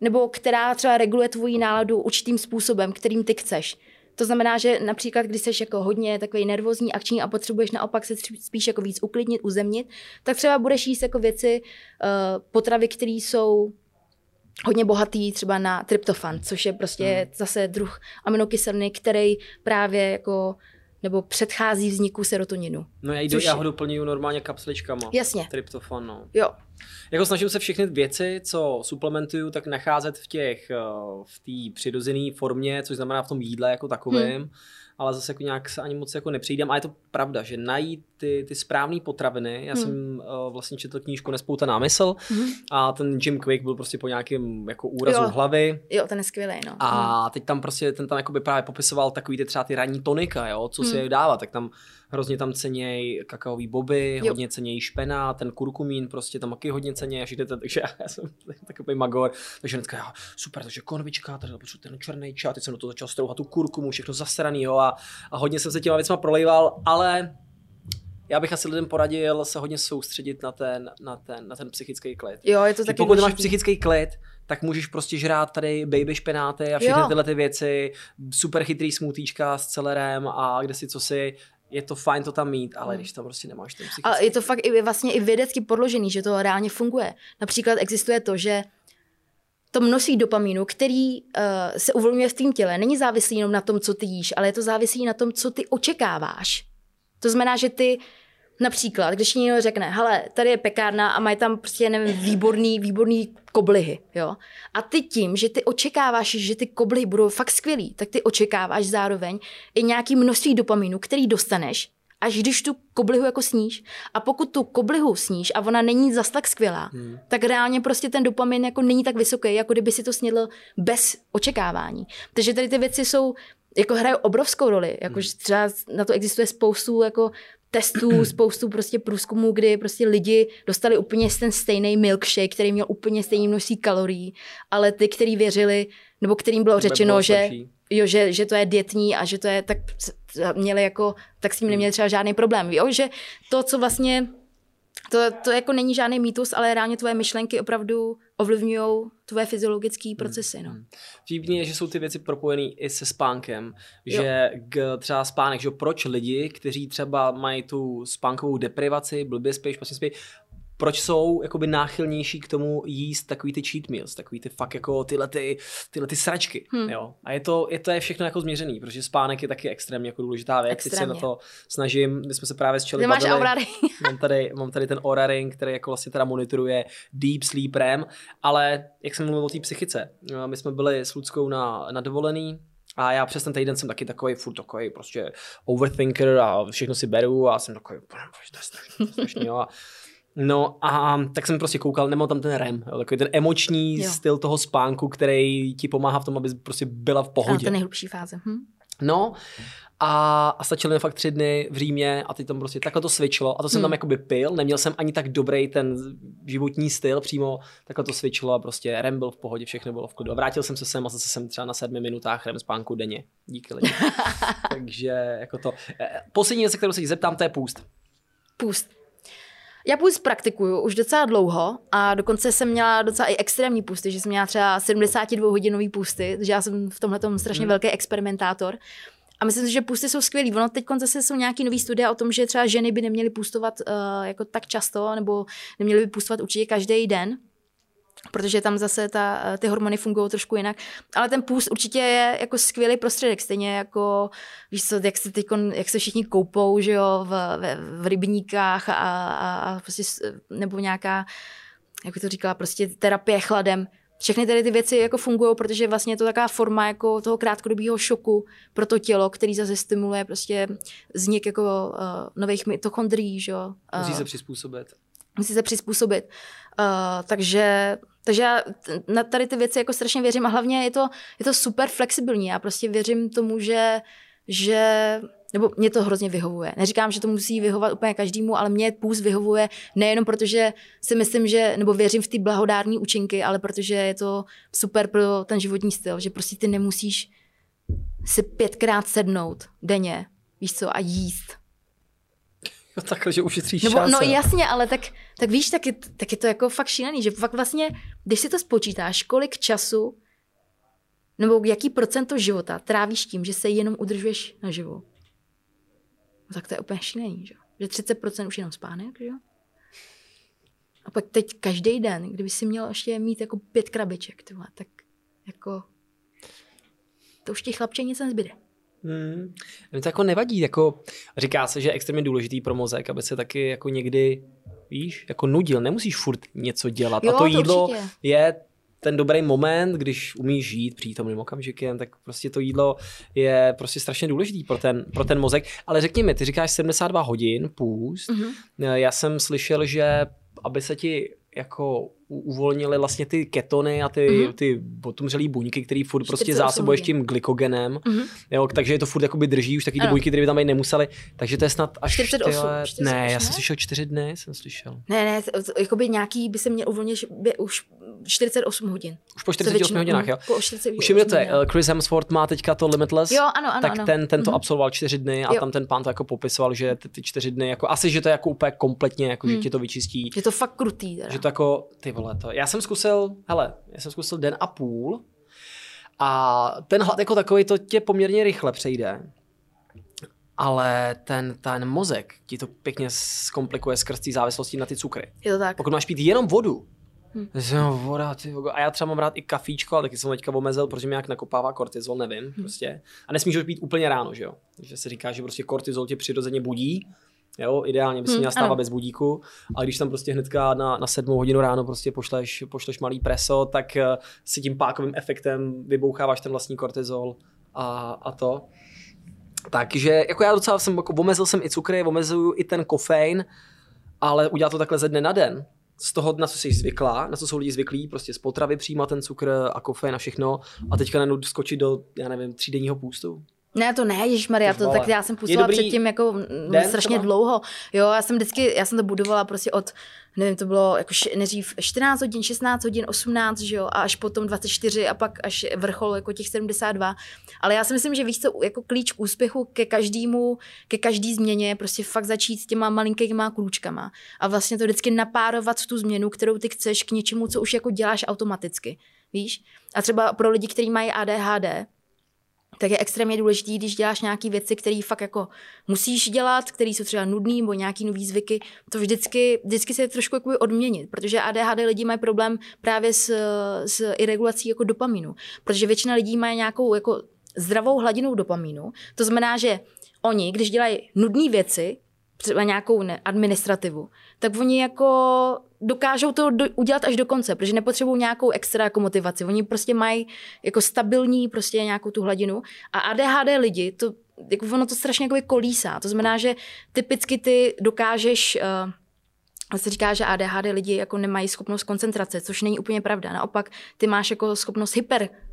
nebo která třeba reguluje tvoji náladu určitým způsobem, kterým ty chceš. To znamená, že například, když jsi jako hodně takový nervózní, akční a potřebuješ naopak se spíš jako víc uklidnit, uzemnit, tak třeba budeš jíst jako věci, uh, potravy, které jsou hodně bohatý třeba na tryptofan, což je prostě hmm. zase druh aminokyseliny, který právě jako nebo předchází vzniku serotoninu. No já, jdu, já ho doplňuju normálně kapsličkama. Jasně. Tryptofan, no. Jo. Jako snažím se všechny věci, co suplementuju, tak nacházet v těch, eh, v té přirozené formě, což znamená v tom jídle jako takovém. Hmm ale zase jako nějak se ani moc jako nepřijdem. A je to pravda, že najít ty, ty správné potraviny, já hmm. jsem uh, vlastně četl knížku Nespouta námysl hmm. a ten Jim Quick byl prostě po nějakém jako úrazu jo. hlavy. Jo, ten je skvělý, no. A hmm. teď tam prostě, ten tam jako by právě popisoval takový ty třeba ty ranní tonika, jo, co hmm. si je dávat, tak tam hrozně tam ceněj kakaový boby, jo. hodně ceněj špena, ten kurkumín prostě tam taky hodně ceněj a všechny to, takže já jsem takový magor, takže hnedka já, super, takže konvička, tady ten černý čaj, teď jsem do toho začal strouhat tu kurkumu, všechno zasraný, jo, a, a hodně jsem se těma věcma prolejval, ale já bych asi lidem poradil se hodně soustředit na ten, na ten, na ten psychický klid. Jo, je to taky Pokud máš psychický klid, tak můžeš prostě žrát tady baby špenáty a všechny jo. tyhle ty věci, super chytrý smutíčka s celerem a kde si co si, je to fajn to tam mít, ale hmm. když tam prostě nemáš ten psychický... A je to fakt i vlastně i vědecky podložený, že to reálně funguje. Například existuje to, že to množství dopamínu, který uh, se uvolňuje v tvém těle, není závislý jenom na tom, co ty jíš, ale je to závislý na tom, co ty očekáváš. To znamená, že ty Například, když někdo řekne, hele, tady je pekárna a mají tam prostě, nevím, výborný, výborný koblihy, jo. A ty tím, že ty očekáváš, že ty koblihy budou fakt skvělý, tak ty očekáváš zároveň i nějaký množství dopaminu, který dostaneš, až když tu koblihu jako sníš. A pokud tu koblihu sníš a ona není zas tak skvělá, hmm. tak reálně prostě ten dopamin jako není tak vysoký, jako kdyby si to snědl bez očekávání. Takže tady ty věci jsou jako hrají obrovskou roli. Jako, hmm. třeba na to existuje spoustu jako testů, spoustu prostě průzkumů, kdy prostě lidi dostali úplně ten stejný milkshake, který měl úplně stejný množství kalorií, ale ty, kteří věřili, nebo kterým bylo řečeno, bylo že, jo, že, že to je dietní a že to je, tak měli jako, tak s tím neměli třeba žádný problém. Jo? Že to, co vlastně to, to jako není žádný mýtus, ale reálně tvoje myšlenky opravdu ovlivňují tvoje fyziologické hmm, procesy. No. Hmm. Vtipný je, že jsou ty věci propojené i se spánkem, že k, třeba spánek, že proč lidi, kteří třeba mají tu spánkovou deprivaci, blbě spíš, špatně spí, proč jsou jakoby náchylnější k tomu jíst takový ty cheat meals, takový ty fakt jako tyhle ty, tyhle ty sračky, hmm. jo. A je to, je to je všechno jako změřený, protože spánek je taky extrémně jako důležitá věc, teď se na to snažím, my jsme se právě s Čeli máš mám tady, mám tady ten Aura Ring, který jako vlastně teda monitoruje deep sleep REM, ale jak jsem mluvil o té psychice, my jsme byli s Ludskou na, na dovolený, a já přes ten týden jsem taky takový, furt takový prostě overthinker a všechno si beru a jsem takový, to je strašný, strašný, jo. A No a tak jsem prostě koukal, nemohl tam ten REM, jo, takový ten emoční jo. styl toho spánku, který ti pomáhá v tom, aby prostě byla v pohodě. A ten nejhlubší fáze. Hm? No a, a stačily fakt tři dny v Římě a teď tam prostě takhle to svičilo a to jsem hmm. tam jakoby pil, neměl jsem ani tak dobrý ten životní styl přímo, takhle to svičilo a prostě REM byl v pohodě, všechno bylo v klidu. A vrátil jsem se sem a zase jsem třeba na sedmi minutách REM spánku denně. Díky lidi. Takže jako to. Eh, poslední věc, kterou se zeptám, to je půst. Půst. Já půst praktikuju už docela dlouho a dokonce jsem měla docela i extrémní půsty, že jsem měla třeba 72 hodinový půsty, takže já jsem v tomhle strašně hmm. velký experimentátor. A myslím si, že půsty jsou skvělý. Ono teď zase jsou nějaký nový studie o tom, že třeba ženy by neměly půstovat uh, jako tak často, nebo neměly by půstovat určitě každý den protože tam zase ta, ty hormony fungují trošku jinak. Ale ten půst určitě je jako skvělý prostředek, stejně jako, víš co, jak se, teďkon, jak se všichni koupou, že jo, v, v, v rybníkách a, a, a prostě, nebo nějaká, jak to říkala, prostě terapie chladem. Všechny tady ty věci jako fungují, protože vlastně je to taková forma jako toho krátkodobého šoku pro to tělo, který zase stimuluje prostě vznik jako uh, nových mitochondrií, že jo. Uh, Musí se přizpůsobit. Musí se přizpůsobit. Uh, takže takže já na tady ty věci jako strašně věřím a hlavně je to, je to super flexibilní. Já prostě věřím tomu, že, že nebo mě to hrozně vyhovuje. Neříkám, že to musí vyhovovat úplně každému, ale mě půst vyhovuje nejenom protože si myslím, že, nebo věřím v ty blahodární účinky, ale protože je to super pro ten životní styl, že prostě ty nemusíš si pětkrát sednout denně, víš co, a jíst Jo, takhle, že ušetříš Nebo, No jasně, ale tak, tak víš, tak je, tak je to jako fakt šílený, že fakt vlastně, když si to spočítáš, kolik času nebo jaký procento života trávíš tím, že se jenom udržuješ naživu. No, tak to je úplně šílený, že? Že 30% už jenom spánek, že jo? A pak teď každý den, kdyby si měl ještě mít jako pět krabiček, tyhle, tak jako to už ti chlapče nic nezbyde. Hmm. Mě to jako nevadí, jako říká se, že je extrémně důležitý pro mozek, aby se taky jako někdy, víš, jako nudil, nemusíš furt něco dělat. Jo, a to to jídlo určitě. je ten dobrý moment, když umíš žít přítomným okamžikem, tak prostě to jídlo je prostě strašně důležitý pro ten, pro ten mozek. Ale řekni mi, ty říkáš 72 hodin půst. Mhm. Mm-hmm. Já jsem slyšel, že aby se ti jako u- uvolnily vlastně ty ketony a ty, Mhm. mm-hmm. ty potumřelý buňky, který furt prostě 48 zásobuješ tím glykogenem, Mhm. jo, takže je to furt jakoby drží už taky ty Ano. buňky, které by tam být nemusely, takže to je snad až 48, tyhle- 48, ne, já jsem slyšel čtyři dny, jsem slyšel. Ne, ne, jakoby nějaký by se měl uvolnit by už 48 hodin. Už po To 48 většinou- hodinách, mm, jo. Po 48 Už jim to eh, Chris Hemsworth má teďka to Limitless, Jo, ano, ano, tak ano. ten, ten to Mhm. absolvoval čtyři dny a Jo. tam ten pán to jako popisoval, že ty, ty čtyři dny, jako asi, že to je jako úplně kompletně, jako, že Hmm. ti to vyčistí. Je to fakt krutý. Teda. Že to jako, ty vole, to. Já jsem zkusil, hele, já jsem zkusil den a půl a ten hlad jako takový to tě poměrně rychle přejde. Ale ten, ten mozek ti to pěkně zkomplikuje skrz té závislosti na ty cukry. Je to tak. Pokud máš pít jenom vodu, Hm. Hmm. voda, ty, vogo. a já třeba mám rád i kafíčko, ale taky jsem teďka omezil, protože mě jak nakopává kortizol, nevím, Hm. prostě. A nesmíš ho pít úplně ráno, že jo? Takže se říká, že prostě kortizol tě přirozeně budí, jo, ideálně by si Hm, měla stávat ano. bez budíku, a když tam prostě hnedka na, na sedmou hodinu ráno prostě pošleš, pošleš malý preso, tak eh, si tím pákovým efektem vyboucháváš ten vlastní kortizol a, a to. Takže jako já docela jsem, jako omezil jsem i cukry, omezuju i ten kofein, ale udělat to takhle ze dne na den, z toho, na co jsi zvyklá, na co jsou lidi zvyklí, prostě z potravy přijímat ten cukr a kofein a všechno a teďka najednou skočit do, já nevím, třídenního půstu. Ne, to ne, Maria, to tak já jsem působila předtím jako den strašně třeba? dlouho. Jo, já jsem vždycky, já jsem to budovala prostě od, nevím, to bylo jako š, nejdřív 14 hodin, 16 hodin, 18, že jo, a až potom 24 a pak až vrchol jako těch 72. Ale já si myslím, že víš co, jako klíč k úspěchu ke každému, ke každý změně je prostě fakt začít s těma malinkýma krůčkama a vlastně to vždycky napárovat tu změnu, kterou ty chceš k něčemu, co už jako děláš automaticky. Víš? A třeba pro lidi, kteří mají ADHD, tak je extrémně důležitý, když děláš nějaké věci, které fakt jako musíš dělat, které jsou třeba nudné nebo nějaký nový zvyky, to vždycky, vždycky se trošku jakoby odměnit, protože ADHD lidi mají problém právě s, s irregulací jako dopaminu, protože většina lidí má nějakou jako zdravou hladinu dopamínu, to znamená, že oni, když dělají nudné věci, třeba nějakou administrativu, tak oni jako dokážou to do, udělat až do konce, protože nepotřebují nějakou extra jako motivaci. Oni prostě mají jako stabilní prostě nějakou tu hladinu a ADHD lidi, to, jako ono to strašně jako kolísá. To znamená, že typicky ty dokážeš uh, se říká, že ADHD lidi jako nemají schopnost koncentrace, což není úplně pravda. Naopak, ty máš jako schopnost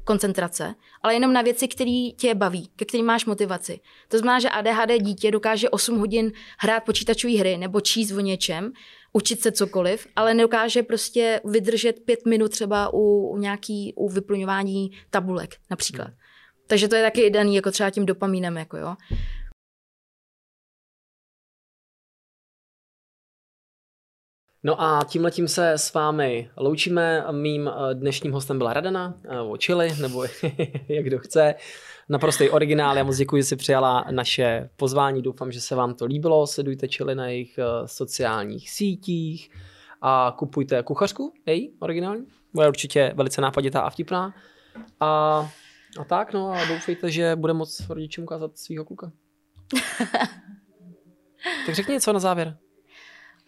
hyperkoncentrace, ale jenom na věci, které tě baví, ke kterým máš motivaci. To znamená, že ADHD dítě dokáže 8 hodin hrát počítačové hry nebo číst o něčem, učit se cokoliv, ale nedokáže prostě vydržet pět minut třeba u, u nějaký, u vyplňování tabulek například. Hmm. Takže to je taky daný jako třeba tím dopamínem, jako jo. No a tímhletím se s vámi loučíme. Mým eh, dnešním hostem byla Radana, nebo Chili, nebo jak kdo chce. Naprostý originál, já moc děkuji, že jsi přijala naše pozvání, doufám, že se vám to líbilo. Sledujte Chili na jejich eh, sociálních sítích a kupujte kuchařku, její originální. Bude určitě velice nápaditá a vtipná. A, a tak, no a doufejte, že bude moc rodičům ukázat svého kluka. tak řekni něco na závěr.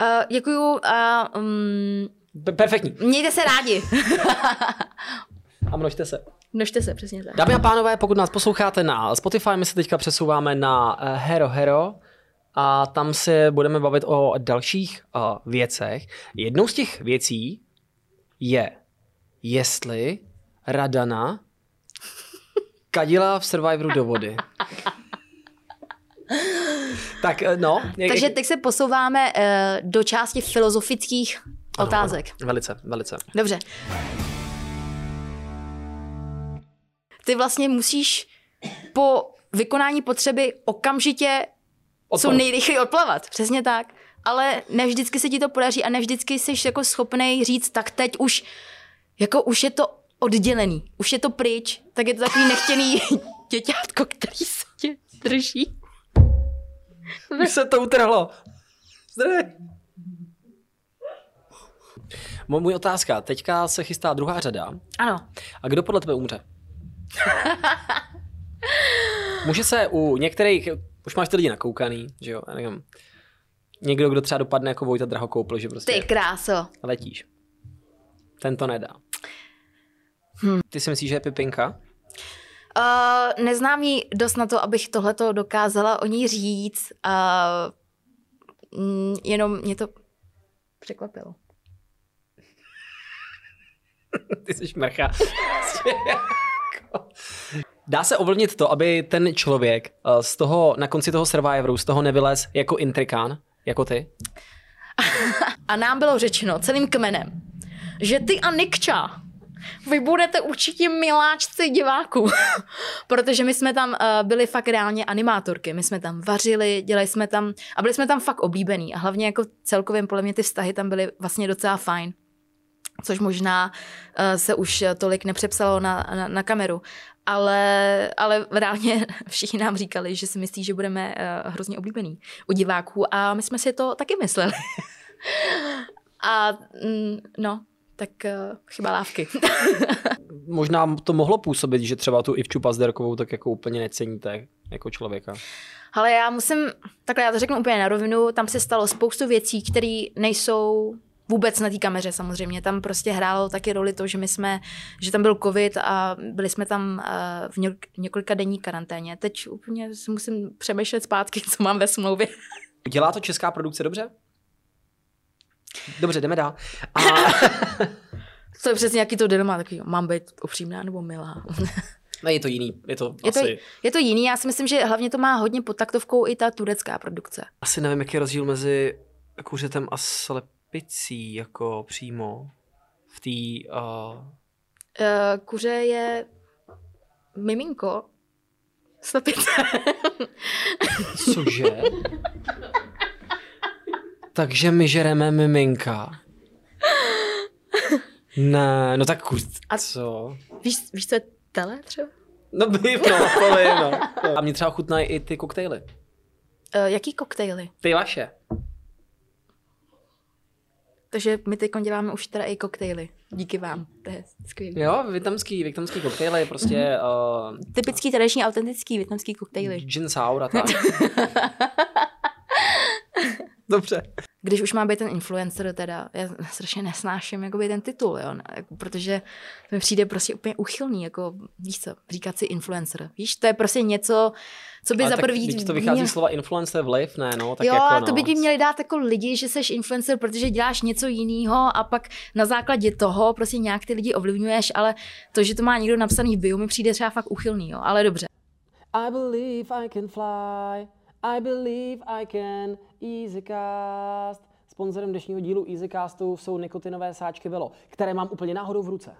Uh, děkuju a um, P- Perfektní. mějte se rádi. A množte se. Množte se, přesně tak. Dámy a pánové, pokud nás posloucháte na Spotify, my se teďka přesouváme na eh, Hero Hero a tam se budeme bavit o dalších uh, věcech. Jednou z těch věcí je, jestli Radana kadila v Survivoru do vody. tak eh, no. Takže teď se posouváme uh, do části filozofických Ano, otázek. Ano, velice, velice. Dobře. Ty vlastně musíš po vykonání potřeby okamžitě co Odplavat. nejrychleji odplavat. Přesně tak. Ale ne vždycky se ti to podaří a ne vždycky jsi jako schopný říct, tak teď už, jako už je to oddělený, už je to pryč, tak je to takový nechtěný děťátko, který se tě drží. Už se to utrhlo. Zdravím. Můj otázka, teďka se chystá druhá řada. Ano. A kdo podle tebe umře? Může se u některých, už máš ty lidi nakoukaný, že jo, já nevím, někdo, kdo třeba dopadne jako Vojta Drahokoupl, že prostě Ty kráso. letíš. Ten to nedá. Ty si myslíš, že je Pipinka? Uh, neznám jí dost na to, abych tohleto dokázala o ní říct. Uh, mm, jenom mě to překvapilo. Ty jsi mrcha. Dá se ovlivnit to, aby ten člověk eh, z toho, na konci toho Survivoru, z toho nevylez jako intrikán, jako ty? A nám bylo řečeno celým kmenem, že ty a Nikča, vy budete určitě miláčci diváků, protože my jsme tam uh, byli fakt reálně animátorky, my jsme tam vařili, dělali jsme tam a byli jsme tam fakt oblíbení a hlavně jako celkově podle mě ty vztahy tam byly vlastně docela fajn. Což možná uh, se už tolik nepřepsalo na, na, na kameru. Ale, ale reálně všichni nám říkali, že si myslí, že budeme uh, hrozně oblíbení u diváků. A my jsme si to taky mysleli. a mm, no, tak uh, chyba lávky. Možná to mohlo působit, že třeba tu Ivču Pazderkovou tak jako úplně neceníte jako člověka. Ale já musím, takhle já to řeknu úplně na rovinu, tam se stalo spoustu věcí, které nejsou vůbec na té kameře samozřejmě. Tam prostě hrálo taky roli to, že my jsme, že tam byl covid a byli jsme tam uh, v něk- několika denní karanténě. Teď úplně si musím přemýšlet zpátky, co mám ve smlouvě. Dělá to česká produkce dobře? Dobře, jdeme dál. A... to je přesně nějaký to dilema, takový, mám být upřímná nebo milá. Ne, je to jiný, je to je asi... To, je to jiný, já si myslím, že hlavně to má hodně pod taktovkou i ta turecká produkce. Asi nevím, jaký je rozdíl mezi kuřetem a slepicí, jako přímo v té... Uh... Uh, kuře je miminko, slepice. Cože? Takže my žereme miminka. Ne, no tak kurz, A- co? Víš, víš, co je tele třeba? No býv, no, no. A mě třeba chutnají i ty koktejly. Uh, jaký koktejly? Ty vaše. Takže my teď děláme už teda i koktejly. Díky vám. To je skvělé. Jo, větnamský, větnamský koktejly, prostě uh, Typický tradiční, autentický větnamský koktejly. gin sour a tak. Dobře. Když už má být ten influencer, teda, já strašně nesnáším jakoby ten titul, jo, ne, jako, protože to mi přijde prostě úplně uchylný, jako, víš co, říkat si influencer. Víš, to je prostě něco, co by Ale za tak, prvý... když to vychází měl- z slova influencer vliv, ne, no, tak jo, jako, a no. to by ti měli dát jako lidi, že jsi influencer, protože děláš něco jiného a pak na základě toho prostě nějak ty lidi ovlivňuješ, ale to, že to má někdo napsaný v bio, mi přijde třeba fakt uchylný, jo, ale dobře. I believe I can fly, I believe I can, EasyCast. Sponzorem dnešního dílu EasyCastu jsou nikotinové sáčky Velo, které mám úplně náhodou v ruce.